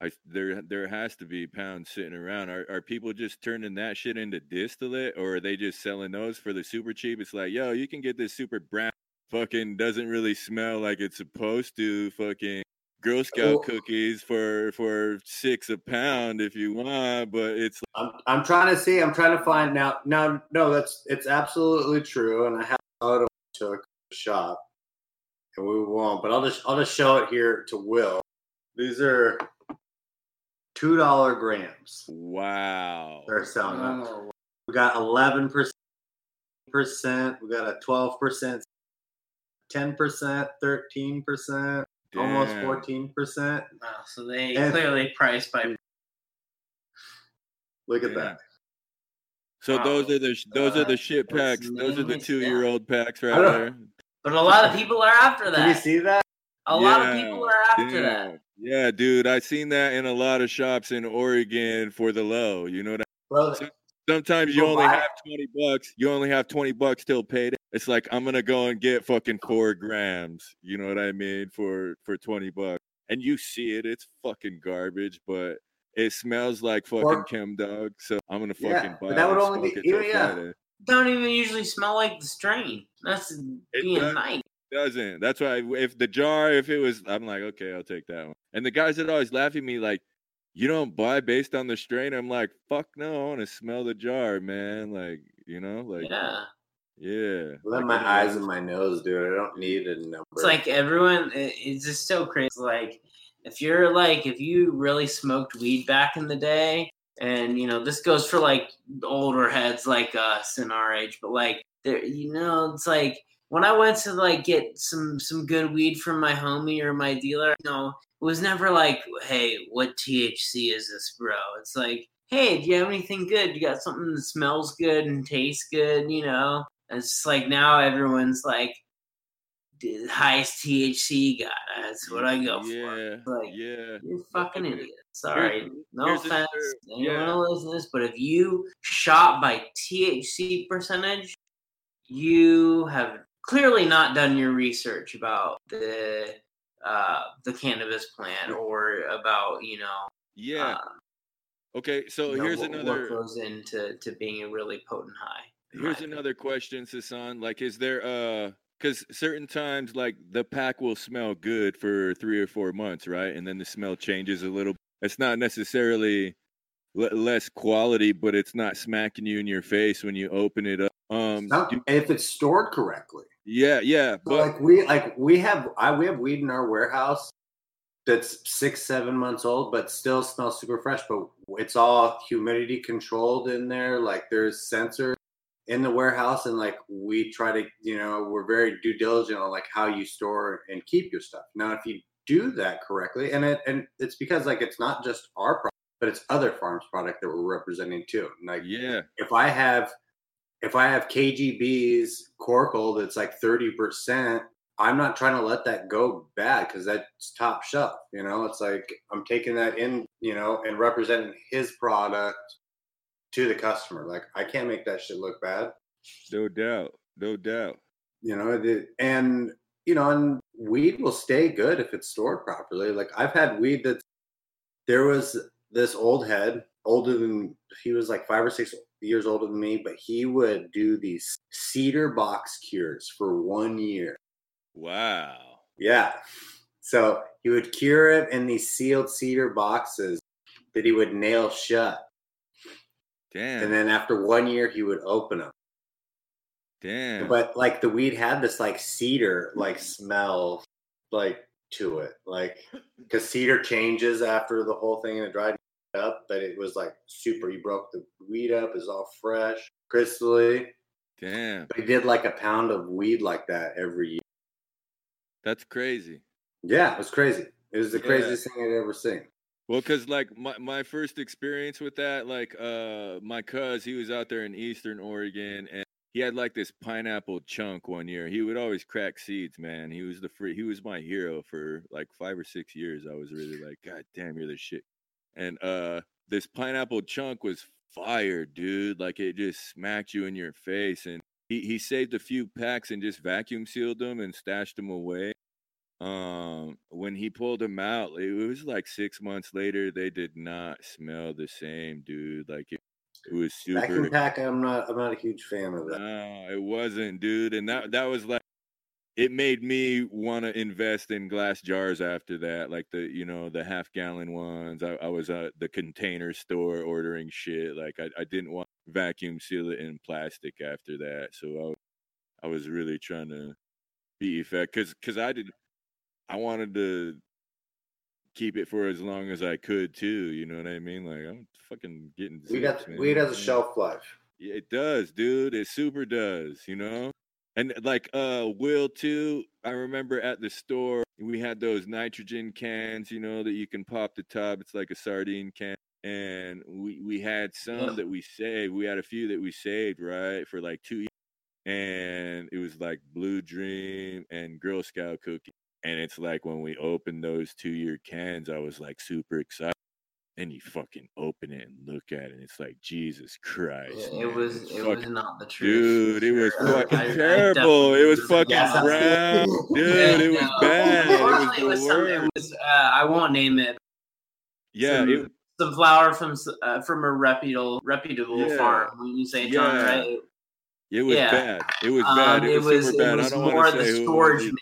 I there there has to be pounds sitting around. Are are people just turning that shit into distillate, or are they just selling those for the super cheap? It's like, yo, you can get this super brown, fucking doesn't really smell like it's supposed to. Fucking Girl Scout Well- cookies for for six a pound if you want, but it's I'm I'm trying to see. I'm trying to find now. Now, no, that's it's absolutely true, and I have photo I took the shop. and we won't. But I'll just I'll just show it here to Will. These are two dollar grams. Wow. They're selling. them. Oh, We got eleven percent. Percent. We got a twelve percent. Ten percent. Thirteen percent. Almost fourteen percent. wow, so they And- clearly priced by Look at Yeah. that. So Wow. those are the sh- those are Uh, the shit packs. Those are the two year old packs right there. But a lot of people are after that. Can you see that? A lot of people are after that. Yeah, dude, I seen that in a lot of shops in Oregon for the low. You know what? I, Bro, So- sometimes you only have twenty bucks. You only have twenty bucks till payday. It's like I'm gonna go and get fucking four grams. You know what I mean for for twenty bucks, and you see it. It's fucking garbage, but it smells like fucking Or- chem dog. So I'm gonna fucking Yeah, buy. but that it would only be- it even- yeah. Friday. Don't even usually smell like the strain. That's being does. nice. doesn't. That's why if the jar, if it was, I'm like, okay, I'll take that one. And the guys that always laugh at me like, you don't buy based on the strain. I'm like, fuck no, I want to smell the jar, man. Like, you know, like, Yeah. yeah. Let Like, my eyes know. and my nose do it. I don't need a number. It's like everyone. It, it's just so crazy. Like if you're like if you really smoked weed back in the day, and you know this goes for like older heads like us in our age, but like there, you know, it's like when I went to like get some some good weed from my homie or my dealer, you know, it was never like, hey, what THC is this, bro? It's like, hey, do you have anything good? You got something that smells good and tastes good, you know? And it's like now everyone's like highest THC guy. That's what I go Yeah, for. Like yeah. you're fucking idiot. Sorry, no here's offense. Anyone yeah. to this, but if you shop by THC percentage, you have clearly not done your research about the uh, the cannabis plant or about you know. Yeah. uh, Okay, so know, here's another. what goes into to being a really potent high. Here's opinion. another question, Sasan. Like, is there uh because certain times like the pack will smell good for three or four months, right? And then the smell changes a little. It's not necessarily le- less quality, but it's not smacking you in your face when you open it up. Um, do- if it's stored correctly. yeah, yeah, So, but like we like we have I we have weed in our warehouse that's six seven months old, but still smells super fresh. But it's all humidity controlled in there. Like there's sensors in the warehouse, and like we try to you know we're very due diligent on like how you store and keep your stuff. Now, if you do that correctly, and it and it's because like it's not just our product, but it's other farms product that we're representing too. Like yeah, if I have if I have KGB's Corkle that's like 30%, I'm not trying to let that go bad because that's top shelf. You know, it's like I'm taking that in, you know, and representing his product to the customer. Like I can't make that shit look bad. no doubt, no doubt. You know, and you know, and weed will stay good if it's stored properly. Like I've had weed that there was this old head, older than he was like five or six years older than me, but he would do these cedar box cures for one year. Wow. Yeah. So he would cure it in these sealed cedar boxes that he would nail shut. Damn. And then after one year, he would open them. damn. But like the weed had this like cedar like smell like to it. Like because cedar changes after the whole thing and it dried up, but it was like super. He broke the weed up, it's all fresh, crystally. damn. But he did like a pound of weed like that every year. That's crazy. Yeah, it was crazy. It was the Yeah. craziest thing I'd ever seen. Well, cause like my, my first experience with that, like uh my cuz he was out there in Eastern Oregon and he had like this pineapple chunk one year. He would always crack seeds, man. He was the free he was my hero for like five or six years. I was really like, God damn, you're the shit. And uh this pineapple chunk was fire, dude. Like it just smacked you in your face. And he, he saved a few packs and just vacuum sealed them and stashed them away um when he pulled them out it was like six months later they did not smell the same dude like it, it was super Vacuum pack, I'm not. I'm not a huge fan of that. no it wasn't dude and that that was like it made me want to invest in glass jars after that like the you know the half gallon ones i, I was at the container store ordering shit like I, I didn't want vacuum seal it in plastic after that so i, I was really trying to be effective because because I did I wanted to keep it for as long as I could too. You know what I mean? Like I'm fucking getting Weed has, weed has a shelf life. Yeah, it does, dude. It super does, you know? And like uh Will too, I remember at the store we had those nitrogen cans, you know, that you can pop the top. It's like a sardine can. And we we had some that we saved. We had a few that we saved, right, for like two years. And it was like Blue Dream and Girl Scout cookie. And it's like when we opened those two year cans, I was like super excited. And you fucking open it and look at it, and it's like Jesus Christ. It was it was not the truth. Dude, it was fucking I- I terrible. It was fucking Yeah. brown. Dude, Yeah, it <laughs> was no. bad. <laughs> It was the was it was, uh, I won't name it. Yeah, some, it, some flour from uh, from a reputable reputable Yeah. farm. When you say John, Yeah. right? it was yeah. bad. It was Um, bad. It it was, was it bad. I was don't more want to the it storage.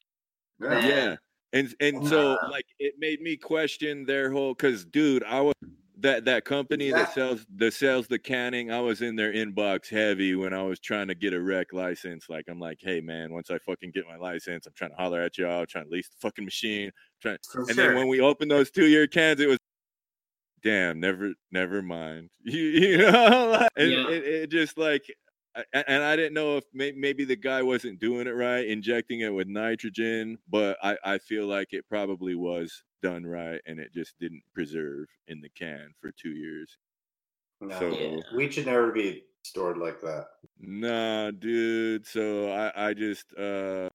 Was. ma- Yeah. Yeah. And and so Uh, like it made me question their whole cuz dude, I was that that company that Exactly. sells that sells the canning, I was in their inbox heavy when I was trying to get a rec license. Like I'm like, "Hey man, once I fucking get my license, I'm trying to holler at y'all, trying to lease the fucking machine, trying For and sure. then when we opened those two year cans, it was damn, never, never mind. <laughs> You, you know, <laughs> like, and Yeah. it, it just like, I- a- and I didn't know if maybe the guy wasn't doing it right, injecting it with nitrogen, but I, I feel like it probably was done right, and it just didn't preserve in the can for two years. No, So- Yeah. weed should never be stored like that. Nah, dude. So I, I just, uh,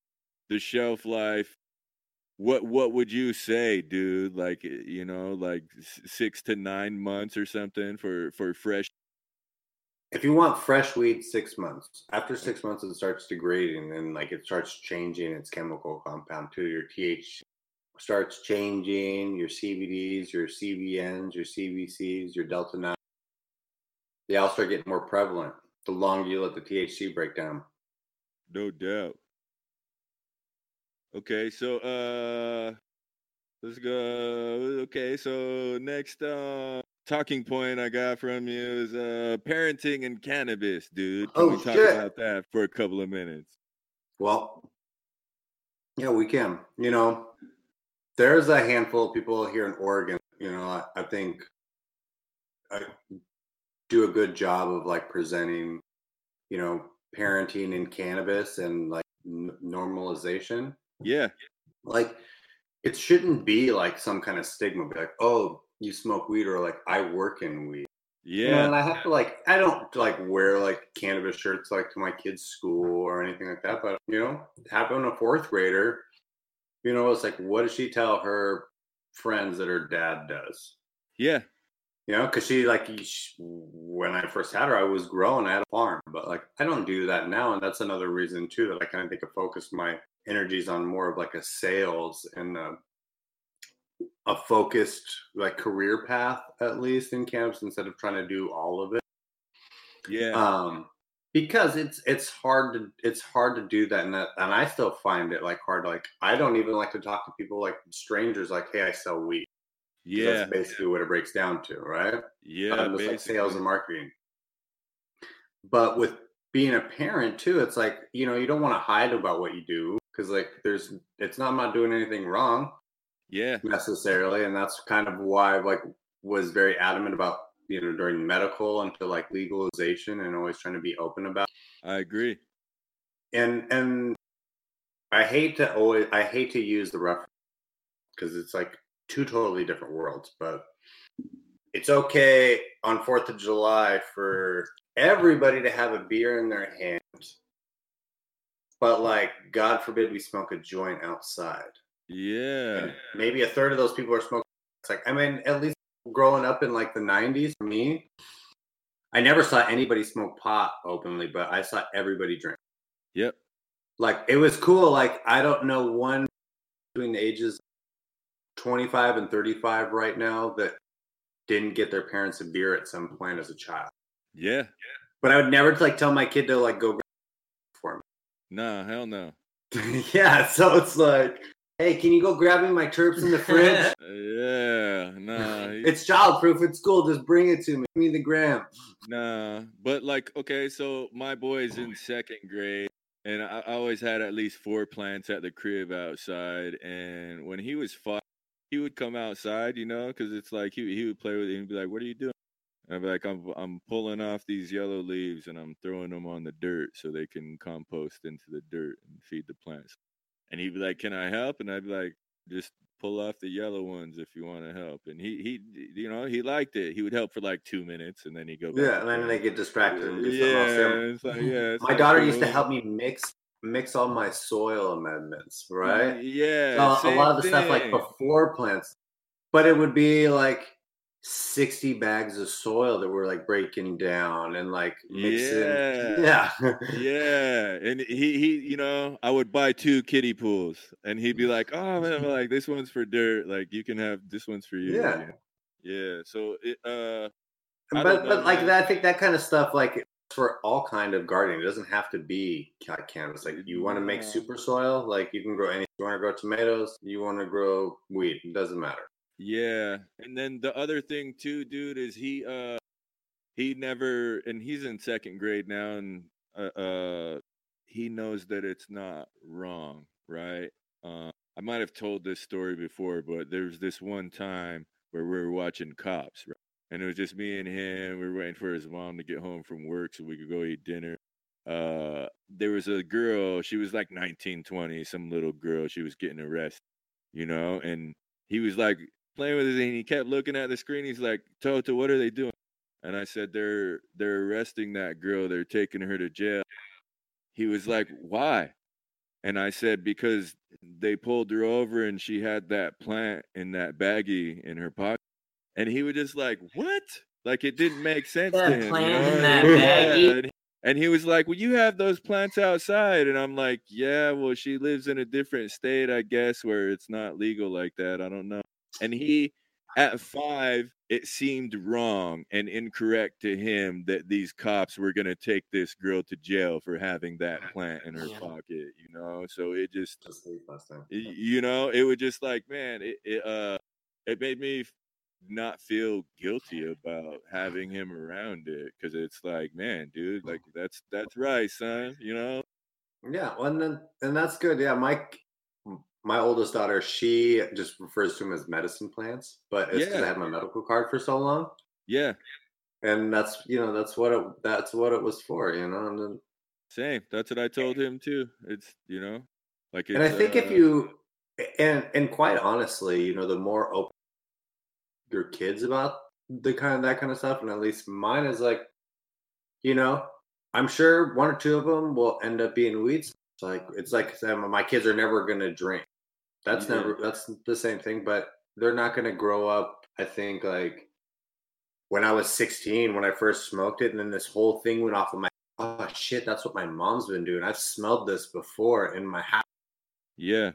the shelf life. What, what would you say, dude? Like, eh, you know, like six to nine months or something for for fresh. If you want fresh weed, six months. After six months, it starts degrading and like it starts changing its chemical compound too. Your THC starts changing. Your CBDs, your CBNs, your CBCs, your delta nine. They all start getting more prevalent the longer you let the THC break down. No doubt. Okay, so uh let's go. Okay, so next uh talking point I got from you is uh parenting and cannabis, dude. Can Oh, we talk shit. about that for a couple of minutes? Well, yeah, we can. You know, there's a handful of people here in Oregon. You know, I, I think I do a good job of like presenting, you know, parenting and cannabis and like n- normalization. Yeah. Like, it shouldn't be like some kind of stigma. Be like, oh, you smoke weed, or like I work in weed. You know, Yeah. and I have to like I don't like wear like cannabis shirts like to my kids' school or anything like that. But you know, having a fourth grader, you know, it's like what does she tell her friends that her dad does? Yeah. You know, because she like sh- when I first had her, I was growing. I had a farm, but like I don't do that now, and that's another reason too that I kind of think I focus my energies on more of like a sales and a, a focused like career path at least in cannabis instead of trying to do all of it Yeah. um because it's it's hard to it's hard to do that and that and i still find it like hard like i don't even like to talk to people like strangers like hey i sell weed 'Cause yeah. that's basically what it breaks down to right Yeah. um, it's like sales and marketing but with being a parent too it's like you know you don't want to hide about what you do because like there's it's not I'm not doing anything wrong Yeah. necessarily and that's kind of why I like was very adamant about you know during medical until like legalization and always trying to be open about I agree. and and I hate to always I hate to use the reference because it's like two totally different worlds, but it's okay on Fourth of July for everybody to have a beer in their hand, but like God forbid we smoke a joint outside. Yeah. And maybe a third of those people are smoking. It's like I mean, at least growing up in like the '90s, for me, I never saw anybody smoke pot openly, but I saw everybody drink Yep. like it was cool like i don't know one between the ages 25 and 35 right now that didn't get their parents a beer at some point as a child Yeah. but i would never like tell my kid to like go for for Nah, hell no. <laughs> yeah so it's like hey can you go grab me my terps in the <laughs> fridge <laughs> yeah. Nah. he- it's childproof it's cool just bring it to me give me the gram Nah, but like, okay, so my boy's in second grade, and I, I always had at least four plants at the crib outside. And when he was five, he would come outside, you know, because it's like he he would play with it and be like, "What are you doing?" And I'd be like, "I'm I'm pulling off these yellow leaves and I'm throwing them on the dirt so they can compost into the dirt and feed the plants." And he'd be like, "Can I help?" And I'd be like, "Just pull off the yellow ones if you want to help." And he he you know he liked it. He would help for like two minutes and then he'd go. Back Yeah, and then they get distracted and do yeah, something else. it's like, yeah. <laughs> it's My like daughter used to help me mix mix all my soil amendments, right? Yeah, So a lot of the stuff like before plants, but it would be like 60 bags of soil that were like breaking down and like mixing. Yeah. Yeah. Yeah, and he he, you know, I would buy two kiddie pools, and he'd be like, "Oh man, like this one's for dirt. Like you can have this one's for you." Yeah. yeah. So it, uh, I but but like that, I think that kind of stuff like for all kind of gardening. It doesn't have to be ca- cannabis. Like you want to make super soil, like you can grow any. You want to grow tomatoes. You want to grow wheat. It doesn't matter. Yeah, and then the other thing too, dude, is he uh he never and he's in second grade now and uh, uh he knows that it's not wrong, right? Uh I might have told this story before, but there's this one time where we were watching cops, right? And it was just me and him. We were waiting for his mom to get home from work so we could go eat dinner. Uh there was a girl, she was like 19, 20, some little girl, she was getting arrested, you know, and he was like playing with it and he kept looking at the screen. He's like, Toto, what are they doing? And I said, They're they're arresting that girl, they're taking her to jail. He was like, Why? And I said, Because they pulled her over and she had that plant in that baggie in her pocket. And he was just like, What? Like it didn't make sense That to him. you plant in <laughs> that baggie? and- And he was like, Well, you have those plants outside. And I'm like, Yeah, well, she lives in a different state, I guess, where it's not legal like that. I don't know. And he, at five, it seemed wrong and incorrect to him that these cops were going to take this girl to jail for having that plant in her Yeah. pocket, you know? So it just, Just leave last time. y- you know, it was just like, man, it, it, uh, it made me not feel guilty about having him around it because it's like, man, dude, like that's that's right, son. You know, Yeah, well, and then and that's good. Yeah, my my oldest daughter, she just refers to them as medicine plants, but it's because Yeah. I had my medical card for so long, yeah, and that's you know that's what it that's what it was for, you know. And then, same. That's what I told him too. It's you know, like it's, and I think if uh, you and and quite honestly, you know, the more open your kids about the kind of that kind of stuff, and at least mine is like, you know, I'm sure one or two of them will end up being weeds. It's like it's like my kids are never gonna drink. That's Yeah. never that's the same thing, but they're not gonna grow up. I think like when I was 16, when I first smoked it, and then this whole thing went off of my. Oh shit! That's what my mom's been doing. I've smelled this before in my house yeah,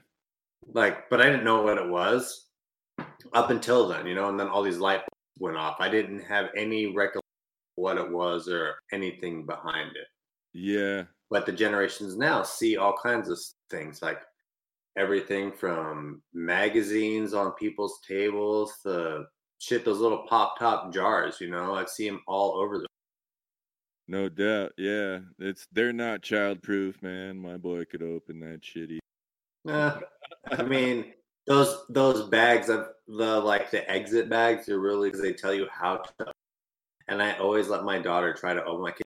like but i didn't know what it was up until then you know and then all these light bulbs went off i didn't have any recollection of what it was or anything behind it yeah, but the generations now see all kinds of things like everything from magazines on people's tables to shit those little pop top jars you know i see them all over the no doubt. Yeah, it's they're not childproof, man. My boy could open that shitty. Uh, I mean, those those bags of the like the exit bags are really because they tell you how to. And I always let my daughter try to open my kid.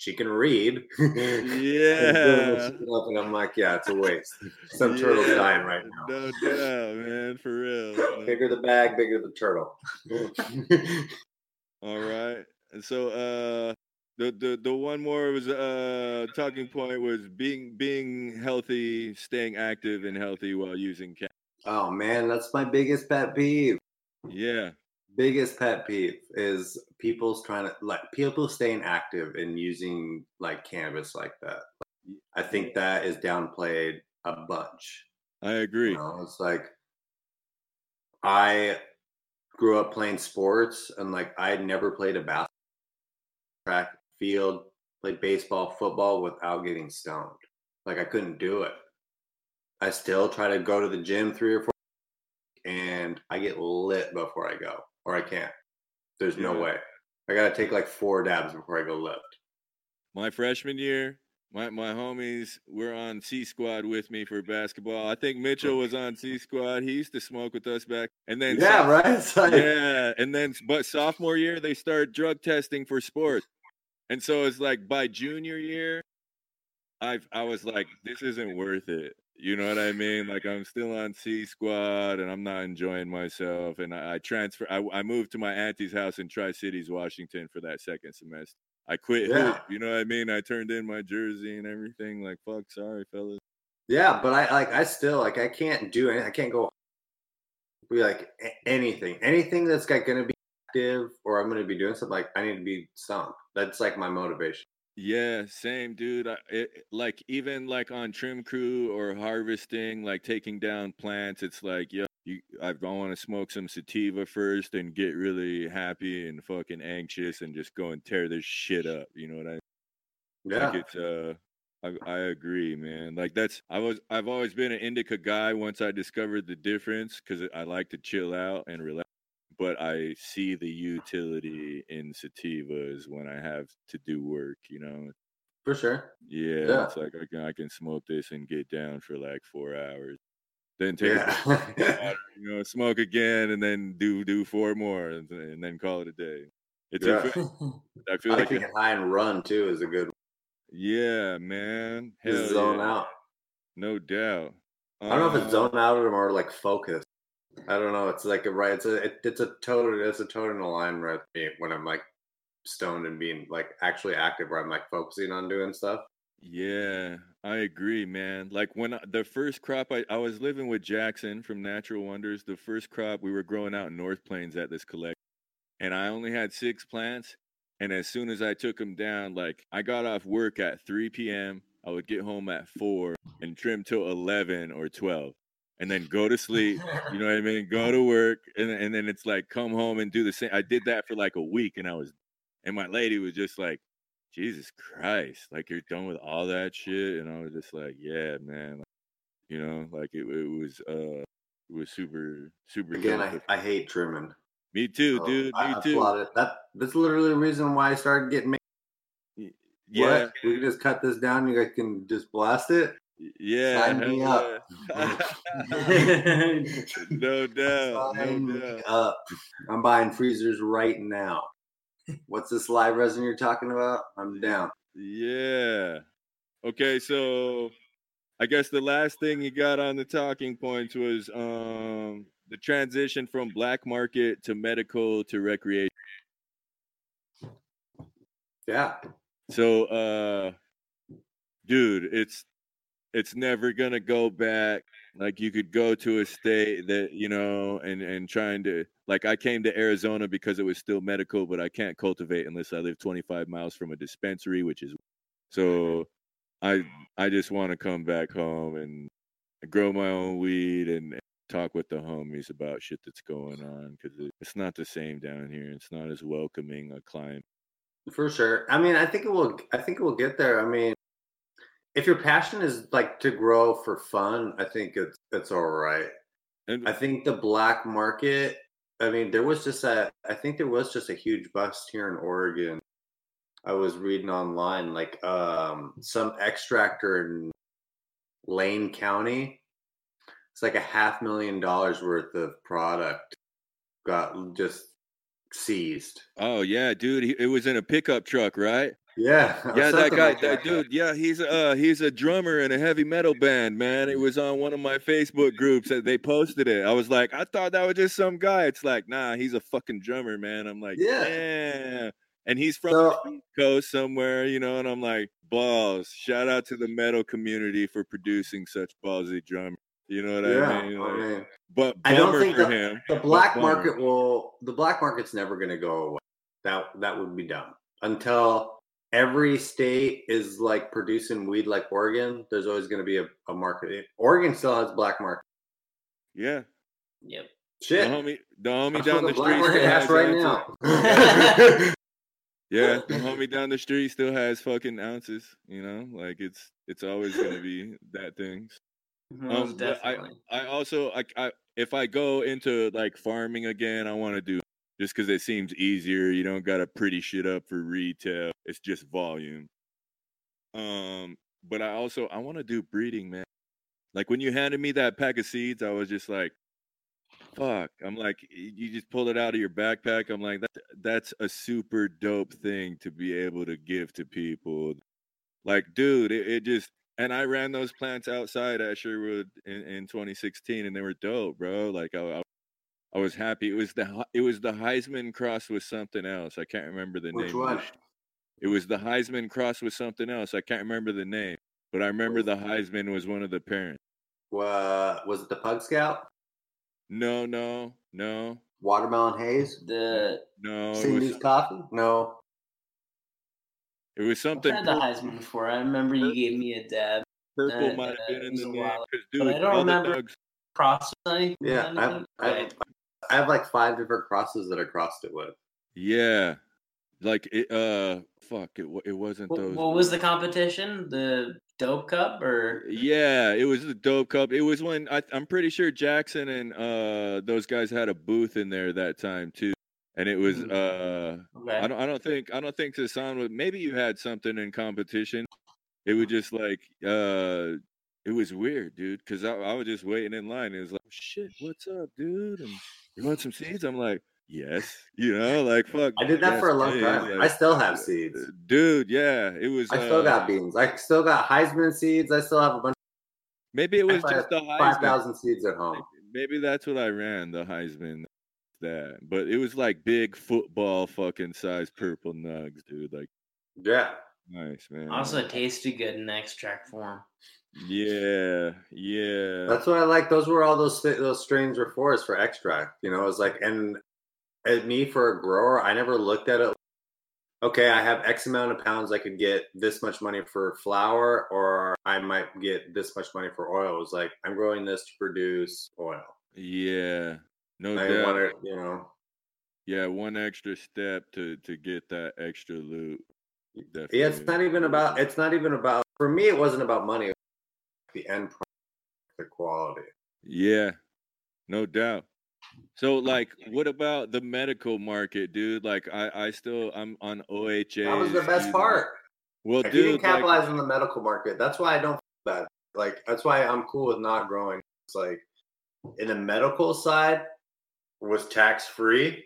She can read. <laughs> Yeah. and I'm like, yeah, it's a waste. Some turtle's dying right now. No doubt, man. For real. No <laughs> Bigger the bag, bigger the turtle. <laughs> All right. And so uh the the the one more was uh talking point was being being healthy, staying active and healthy while using cannabis. oh man, that's my biggest pet peeve. Yeah. Biggest pet peeve is people's trying to like people staying active and using like cannabis like that. I think that is downplayed a bunch. I agree. You know, it's like I grew up playing sports and like I had never played a basketball track field, played baseball, football without getting stoned. Like I couldn't do it. I still try to go to the gym three or four and I get lit before I go, or I can't. There's no way. I gotta take like four dabs before I go left. My freshman year, my my homies were on C Squad with me for basketball. I think Mitchell was on C Squad. He used to smoke with us back, and then yeah, so- right. Like, yeah, and then but sophomore year they start drug testing for sports, and so it's like by junior year, I've I was like, this isn't worth it. You know what I mean? Like I'm still on C Squad and I'm not enjoying myself. And I, I transfer. I, I moved to my auntie's house in Tri Cities, Washington, for that second semester. I quit Yeah. hoop. You know what I mean? I turned in my jersey and everything. Like fuck, sorry fellas. Yeah, but I like I still like I can't do anything. I can't go be like anything. Anything that's like gonna be active or I'm gonna be doing something like I need to be sunk. That's like my motivation. Yeah, same dude. I, it, like even like on trim crew or harvesting, like taking down plants, it's like, yo, you, I want to smoke some sativa first and get really happy and fucking anxious and just go and tear this shit up. You know what I Yeah. Like it's uh I, I agree, man. Like that's I was I've always been an indica guy once I discovered the difference because I like to chill out and relax. But I see the utility in sativas when I have to do work, you know. For sure. Yeah, Yeah. it's like I can I can smoke this and get down for like four hours. Then take a Yeah. water, <laughs> you know, smoke again and then do do four more and, then- and then call it a day. It's Yeah. a, <laughs> I feel I like it- get high and run too is a good one. yeah, man. Hell zone yeah. out. No doubt. I don't know if it's Uh, zone out or more like focus. I don't know. It's like a right. It's a it, it's a total it's a total line right me when I'm like stoned and being like actually active where I'm like focusing on doing stuff. Yeah, I agree, man. Like when I, the first crop, I, I was living with Jackson from Natural Wonders. The first crop we were growing out in North Plains at this collection, and I only had six plants. And as soon as I took them down, like I got off work at 3 p.m., I would get home at 4 and trim till 11 or 12, and then go to sleep. You know what I mean? Go <laughs> to work, and and then it's like come home and do the same. I did that for like a week, and I was, and my lady was just like, Jesus Christ, like you're done with all that shit, and I was just like, yeah, man, like, you know, like it, it was, uh, it was super, super. Again. I, I hate trimming. me too, So dude, me I, too. That that's literally the reason why I started getting. made. Yeah, What? we can just cut this down. You guys can just blast it. Yeah, Sign me hell up. <laughs> no doubt, Sign no me doubt. up. I'm buying freezers right now. What's this live resin you're talking about? I'm down. Yeah. Okay, so I guess the last thing you got on the talking points was um the transition from black market to medical to recreation. Yeah. So uh dude, it's it's never gonna go back. Like you could go to a state that, you know, and and trying to like I came to Arizona because it was still medical, but I can't cultivate unless I live 25 miles from a dispensary, which is mm-hmm. so I I just want to come back home and grow my own weed and talk with the homies about shit that's going on because it's not the same down here. It's not as welcoming a climate. For sure. I mean, I think it will. I think it will get there. I mean, if your passion is like to grow for fun, I think it's it's all right. And I think the black market. I mean, there was just a. I think there was just a huge bust here in Oregon. I was reading online, like um, some extractor in Lane County. It's like a half million dollars worth of product got just seized. oh yeah, dude, it was in a pickup truck, right? Yeah, <laughs> yeah, that guy, like that dude. Yeah, he's uh he's a drummer in a heavy metal band, man. It was on one of my Facebook groups that they posted it. I was like, I thought that was just some guy. It's like, nah, he's a fucking drummer, man. I'm like, Yeah. yeah. And he's from So- the East Coast somewhere, you know, and I'm like, balls. Shout out to the metal community for producing such ballsy drummers. You know what Yeah, I mean? I Like, mean, but I don't think for the- him. the black market will. The black market's never going to go away. That that would be dumb until every state is like producing weed like Oregon. There's always going to be a, a market. Oregon still has black market. Yeah. Yep. The Shit, homie, the homie down the smoking black street market still has right now. <laughs> Yeah, the homie down the street still has fucking ounces. You know, like it's it's always gonna be that thing. Most Um, but I- definitely. I also like I if I go into like farming again, I want to do just because it seems easier. You don't gotta pretty shit up for retail. It's just volume. Um, but I also I want to do breeding, man. Like when you handed me that pack of seeds, I was just like, fuck. I'm like, you just pulled it out of your backpack. I'm like, that, that's a super dope thing to be able to give to people. Like, dude, it, it just and I ran those plants outside at Sherwood in, in 2016, and they were dope, bro. Like, I, I, I was happy. It was the it was the Heisman cross with something else. I can't remember the Which name. one? It was the Heisman cross with something else. I can't remember the name, but I remember the Heisman was one of the parents. Uh, was it the Pug Scout? No, no, no, Watermelon Haze? The no. It Cindy's was, Coffee? No. it was I've something had the Heisman before. I remember you gave me a dab. purple. uh, might have been it in the a name. while 'cause, but I don't remember- dogs- Cross anything? Yeah, I've, anything? I've, Okay. I have like five different crosses that I crossed it with. Yeah, like it. Uh, fuck. It. It wasn't What, those. what was the competition? The dope cup or Yeah, it was the dope cup. It was when I, I'm pretty sure Jackson and uh those guys had a booth in there that time too, and it was Mhm. uh okay. I don't I don't think I don't think Sasan would maybe you had something in competition. It was just like uh it was weird, dude, because I, I was just waiting in line. It was like, shit, what's up, dude? And you want some seeds? I'm like, yes, <laughs> you know, like fuck. I did that yes, for a long please, time. I still have seeds. uh, dude. Yeah, it was. I still uh, got beans. I still got Heisman seeds. I still have a bunch Maybe it was have just the five Heisman. thousand seeds at home. Maybe that's what I ran the Heisman. That, but it was like big football fucking size purple nugs, dude. Like Yeah. nice man. Also, it tasted good in extract form. Yeah, yeah. That's what I like. Those were all those those strains were for is for extract. You know, it's like and as me for a grower, I never looked at it. Okay, I have X amount of pounds. I could get this much money for flower, or I might get this much money for oil. It was like I'm growing this to produce oil. yeah, no I doubt. wanted, you know, Yeah, one extra step to to get that extra loot. Definitely. yeah. It's not even about. It's not even about. For me, it wasn't about money. The end product, the quality. Yeah, no doubt. So, like, what about the medical market, dude? Like, I I still I'm on OHA. That was the best part. Well, you dude, can like, capitalize on the medical market, that's why I don't feel bad. Like that's why I'm cool with not growing. It's like in the medical side was tax free.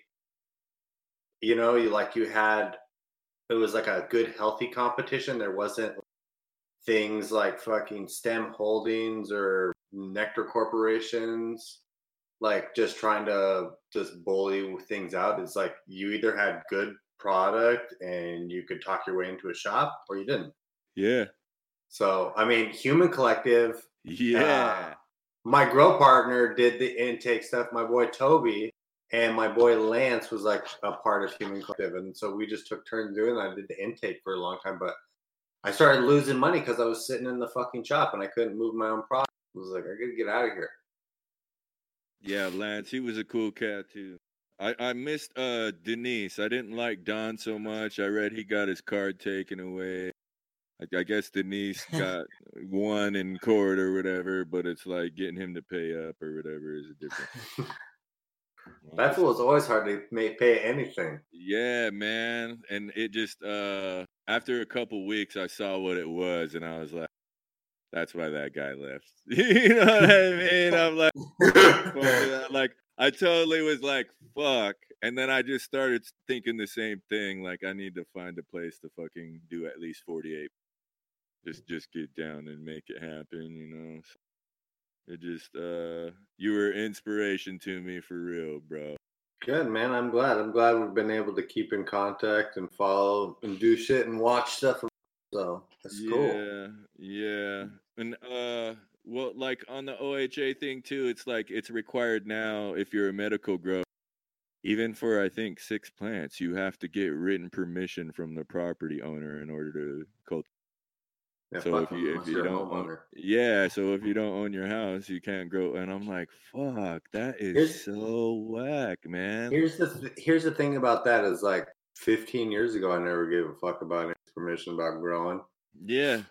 You know, you like you had it was like a good healthy competition. There wasn't things like fucking stem holdings or nectar corporations like just trying to just bully things out. It's like you either had good product and you could talk your way into a shop or you didn't. yeah, So, I mean, Human Collective, yeah. uh, my grow partner did the intake stuff. My boy Toby and my boy Lance was like a part of Human Collective. And so we just took turns doing that. I did the intake for a long time, but I started losing money because I was sitting in the fucking shop and I couldn't move my own product. I was like, I gotta get out of here. Yeah, Lance, he was a cool cat too. I, I missed uh Denise. I didn't like Don so much. I read he got his card taken away. I, I guess Denise <laughs> got one in court or whatever, but it's like getting him to pay up or whatever is a different. <laughs> That fool is always hard to make pay anything. Yeah, man. And it just uh after a couple weeks I saw what it was and I was like, that's why that guy left. <laughs> you know what I mean? I'm like <laughs> like I totally was like, fuck. And then I just started thinking the same thing. Like I need to find a place to fucking do at least 48. Just just get down and make it happen, you know. So it just uh you were inspiration to me for real, bro. Good man, I'm glad. I'm glad we've been able to keep in contact and follow and do shit and watch stuff. So that's cool. Yeah, yeah. And uh well like on the OHA thing too, it's like it's required now if you're a medical grower. Even for I think six plants, you have to get written permission from the property owner in order to cultivate. Yeah, So if you if you don't own, yeah, so if you don't own your house, you can't grow. And I'm like, fuck, that is Here's- so whack, man. Here's the th- here's the thing about that is like 15 years ago, I never gave a fuck about any permission about growing. Yeah.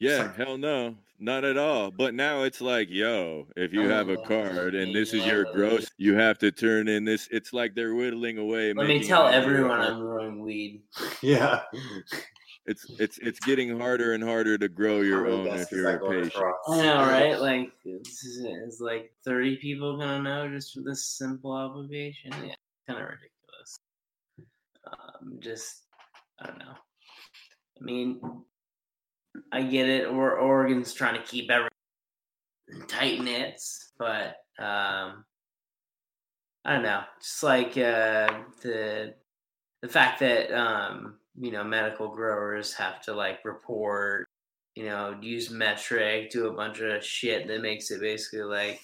Yeah, like- hell no. Not at all. But now it's like, yo, if you have a card and this is your gross, you have to turn in this. It's like they're whittling away. Let me tell everyone I'm growing weed. <laughs> Yeah, it's it's it's getting harder and harder to grow your How many own if you're that a patient. I know, right? Like, this is, is like 30 people gonna know just for this simple obligation? Yeah, kind of ridiculous. Um, just, I don't know. I mean, I get it. Or Oregon's trying to keep everything tight knits, but um, I don't know. Just like uh, the the fact that um, you know medical growers have to like report you know, use METRC, do a bunch of shit that makes it basically like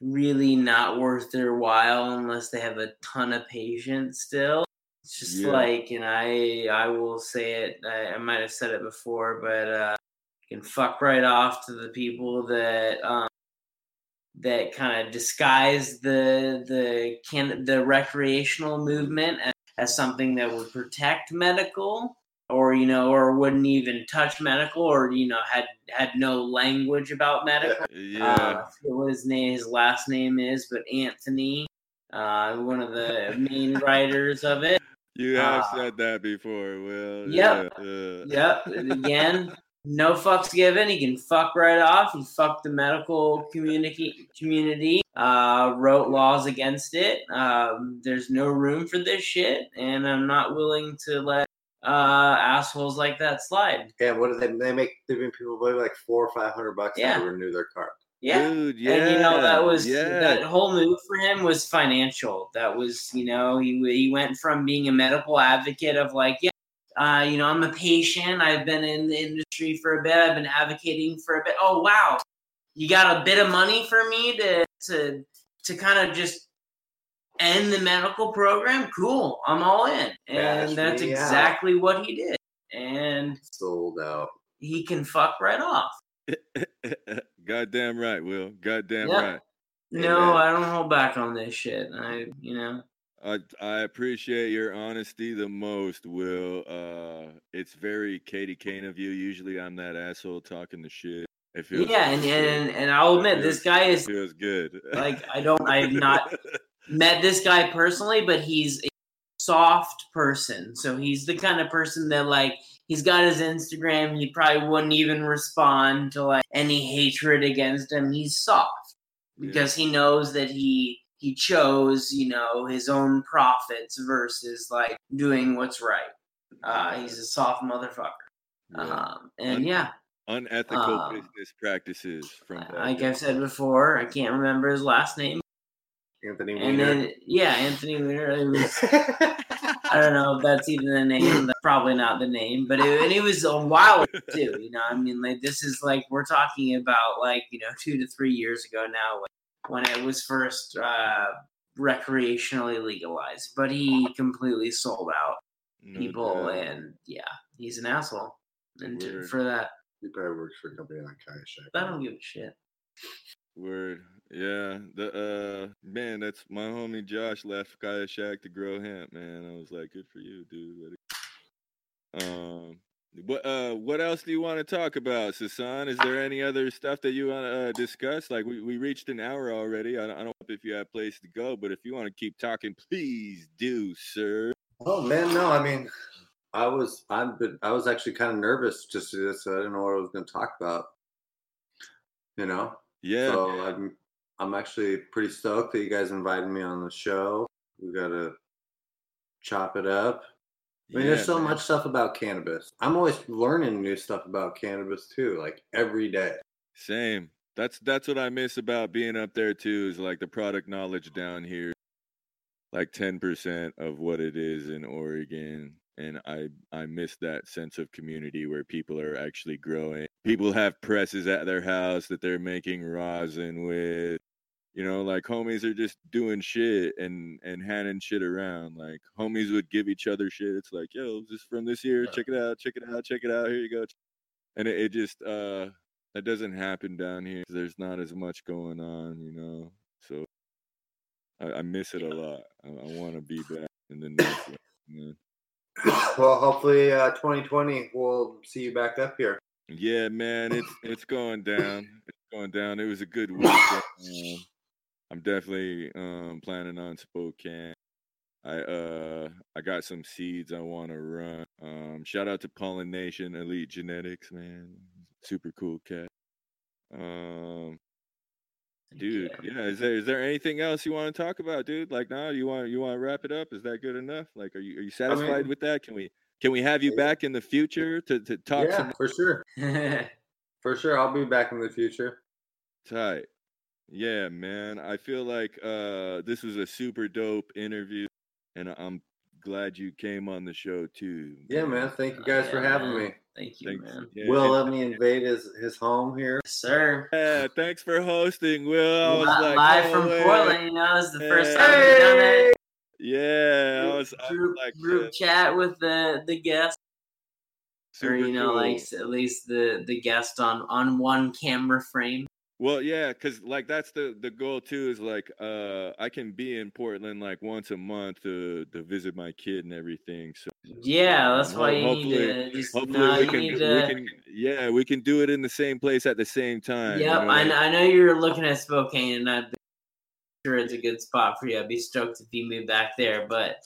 really not worth their while unless they have a ton of patience still. It's just Yeah. like, and I I will say it, I, I might have said it before, but uh you can fuck right off to the people that um that kind of disguise the the can the recreational movement as, as something that would protect medical or you know or wouldn't even touch medical or you know had had no language about medical Yeah. uh, what his name his last name is but anthony uh, one of the main <laughs> writers of it you have uh, said that before, Will. Yep. Yeah, yeah. Yep. And again, no fucks given. He can fuck right off. He fucked the medical community. Community uh, wrote laws against it. Um, there's no room for this shit, and I'm not willing to let uh, assholes like that slide. Yeah, what do they? They make they make people pay like four or five hundred bucks Yeah. to renew their card. Yeah. Dude, yeah. And you know that was yeah. that whole move for him was financial. That was you know he he went from being a medical advocate of like yeah, uh, you know I'm a patient. I've been in the industry for a bit. I've been advocating for a bit. Oh wow, you got a bit of money for me to to to kind of just end the medical program. Cool, I'm all in, and Cash that's me out. exactly what he did. And Sold out. he can fuck right off. <laughs> Goddamn right, Will. Goddamn Yeah. right. No, Amen. I don't hold back on this shit. I, you know. I I appreciate your honesty the most, Will. Uh, it's very Katie Kane of you. Usually, I'm that asshole talking the shit. It feels yeah, and, and and I'll admit this guy is feels good. like I don't I've not <laughs> met this guy personally, but he's a soft person. So he's the kind of person that like he's got his Instagram, he probably wouldn't even respond to like any hatred against him. He's soft because he knows that he he chose, you know, his own profits versus like doing what's right. Uh, he's a soft motherfucker. Yeah. Um, and Un- yeah, unethical um, business practices from that like. I've said before, I can't remember his last name. Anthony And then yeah, Anthony Weiner. It <laughs> was I don't know if that's even the name. That's probably not the name, but it, and it was a while ago, too. You know, I mean, like this is like we're talking about like you know two to three years ago now when, when it was first uh, recreationally legalized. But he completely sold out No people, doubt. and yeah, he's an asshole. And to- Word. for that, he probably works for a company like Kayak I don't give a shit. Word. Yeah. The uh man, that's my homie Josh left Kaya Shack to grow hemp, man. I was like, good for you, dude. Um what uh what else do you want to talk about, Sasan? Is there any other stuff that you want to uh, discuss? Like we, we reached an hour already. I don't, I don't know if you have place to go, but if you want to keep talking, please do, sir. Oh man, no. I mean, I was I've been I was actually kind of nervous just to do this. So I didn't know what I was going to talk about. You know, Yeah. so I'm I'm actually pretty stoked that you guys invited me on the show. We got to chop it up. I mean, yeah, there's so man. much stuff about cannabis. I'm always learning new stuff about cannabis too, like every day. Same. That's that's what I miss about being up there too. Is like the product knowledge down here, like ten percent of what it is in Oregon, and I I miss that sense of community where people are actually growing. People have presses at their house that they're making rosin with. You know, like homies are just doing shit and and handing shit around. Like homies would give each other shit. It's like, yo, this is from this year. Check it out. Check it out. Check it out. Here you go. And it, it just uh that doesn't happen down here. There's not as much going on, you know. So I, I miss it a lot. I, I want to be <laughs> back in the north. Man. well, hopefully, uh, 2020 we'll see you back up here. Yeah, man, it's it's going down. It's going down. It was a good week. I'm definitely um, planning on Spokane. I uh I got some seeds I want to run. Um, shout out to Pollination Elite Genetics, man, super cool cat. Um, dude, Yeah. yeah. Is there is there anything else you want to talk about, dude? Like, now you want you want to wrap it up? Is that good enough? Like, are you are you satisfied mean- with that? Can we can we have you back in the future to to talk yeah, some for sure. <laughs> For sure. I'll be back in the future. Tight. Yeah, man. I feel like uh this was a super dope interview and I'm glad you came on the show too. Yeah, man. Thank you guys for Yeah, having man. me. Thank you, Thanks. man. Yeah, Will and- let me invade his, his home here. Yes, sir. yeah, thanks for hosting, Will. I was Li- like, live no from way. Portland, you know, it's the first time we've done it. Yeah, I was, I was Group, like group uh, chat with the the guest, or you know, cool. like at least the the guest on on one camera frame. Well, yeah, because like that's the the goal too. Is like uh I can be in Portland like once a month to to visit my kid and everything. So Yeah, that's why Ho- you need hopefully- to just hopefully no, we you can need to. we can yeah we can do it in the same place at the same time. you Yep, know, I, like- I know you're looking at Spokane, and I'm sure it's a good spot for you. I'd be stoked if you moved back there, but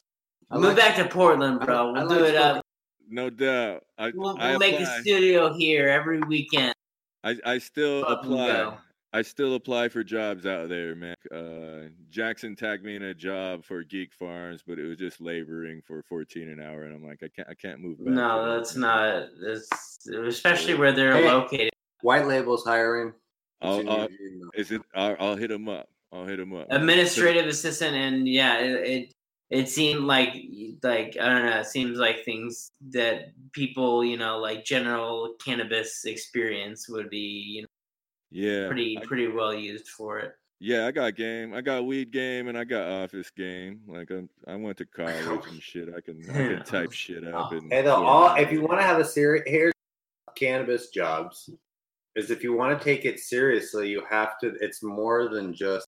I move like- back to Portland, bro. I We'll like do it up. No doubt. I We'll, we'll make a studio here every weekend. I I still Up and apply. Go. I still apply for jobs out there, man. Uh, Jackson tagged me in a job for Geek Farms, but it was just laboring for 14 an hour, and I'm like, I can't, I can't move back. No, that, that's not. That's especially where they're Hey. located. White Label's hiring. I'll, I'll, is it? I'll, I'll hit him up. I'll hit him up. Administrative assistant, and yeah, it, it it seemed like like I don't know. It seems like things that people you know like general cannabis experience would be you know Yeah, pretty pretty well used for it. yeah. I got game. I got weed game, and I got office game. Like I'm, I went to college and <laughs> shit. I can, I can type shit up. And Hey, the all if you want to have a serious here's cannabis jobs is if you want to take it seriously, you have to. It's more than just.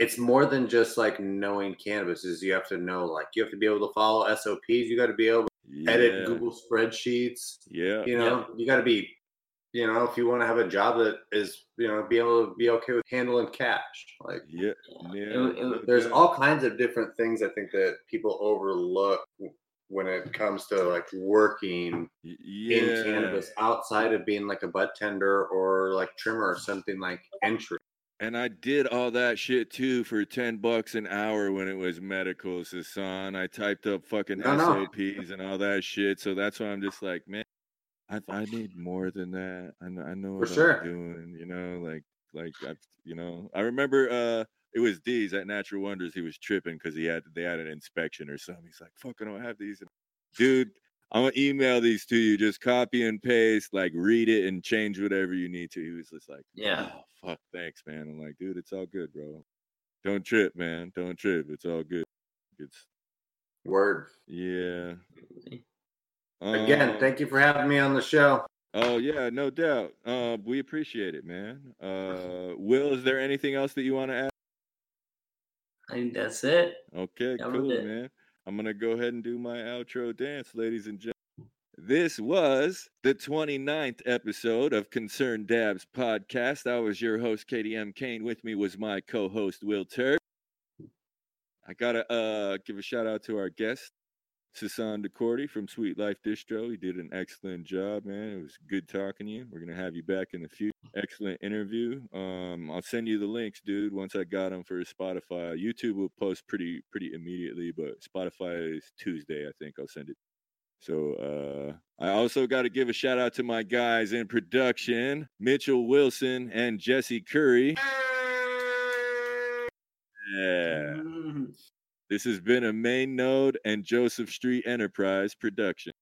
It's more than just like knowing cannabis. Is you have to know like you have to be able to follow SOPs. You got to be able to yeah, edit Google spreadsheets. Yeah, You know, you got to be. You know, if you want to have a job that is, you know, be able to be okay with handling cash, like yeah, yeah. it- no there's all kinds of different things I think that people overlook when it comes to like working Y- in cannabis outside of being like a budtender or like trimmer or something like entry. And I did all that shit too for ten bucks an hour when it was medical, Sasan. I typed up fucking No, no. SOPs and all that shit. So that's why I'm just like, man, I I need more than that. I know, I know what sure. I'm doing. You know, like like I, you know, I remember uh it was D's at Natural Wonders. He was tripping because he had they had an inspection or something. He's like, fuck, I don't have these, dude. I'm gonna email these to you. Just copy and paste, like read it and change whatever you need to. He was just like, Yeah. "Oh, fuck, thanks, man. I'm like, dude, it's all good, bro. Don't trip, man. Don't trip. It's all good. It's Word. yeah. Again, Um, thank you for having me on the show. Oh yeah, no doubt. Uh, we appreciate it, man. Uh, Will, is there anything else that you want to add? I think that's it. Okay, That cool, it. man. I'm gonna go ahead and do my outro dance, ladies and gentlemen. This was the 29th episode of Concerned Dabs podcast. I was your host, KDM Kane. With me was my co-host, Will Turk. I gotta uh give a shout out to our guest, Sasan DeCordy from Sweet Life Distro. He did an excellent job, man. It was good talking to you. We're gonna have you back in the future. Excellent interview. Um, I'll send you the links, dude. Once I got them for Spotify, YouTube will post pretty pretty immediately, but Spotify is Tuesday. I think I'll send it. So uh, I also got to give a shout out to my guys in production, Mitchell Wilson and Jesse Curry. <laughs> Yeah. This has been a Main Node and Joseph Street Enterprise production.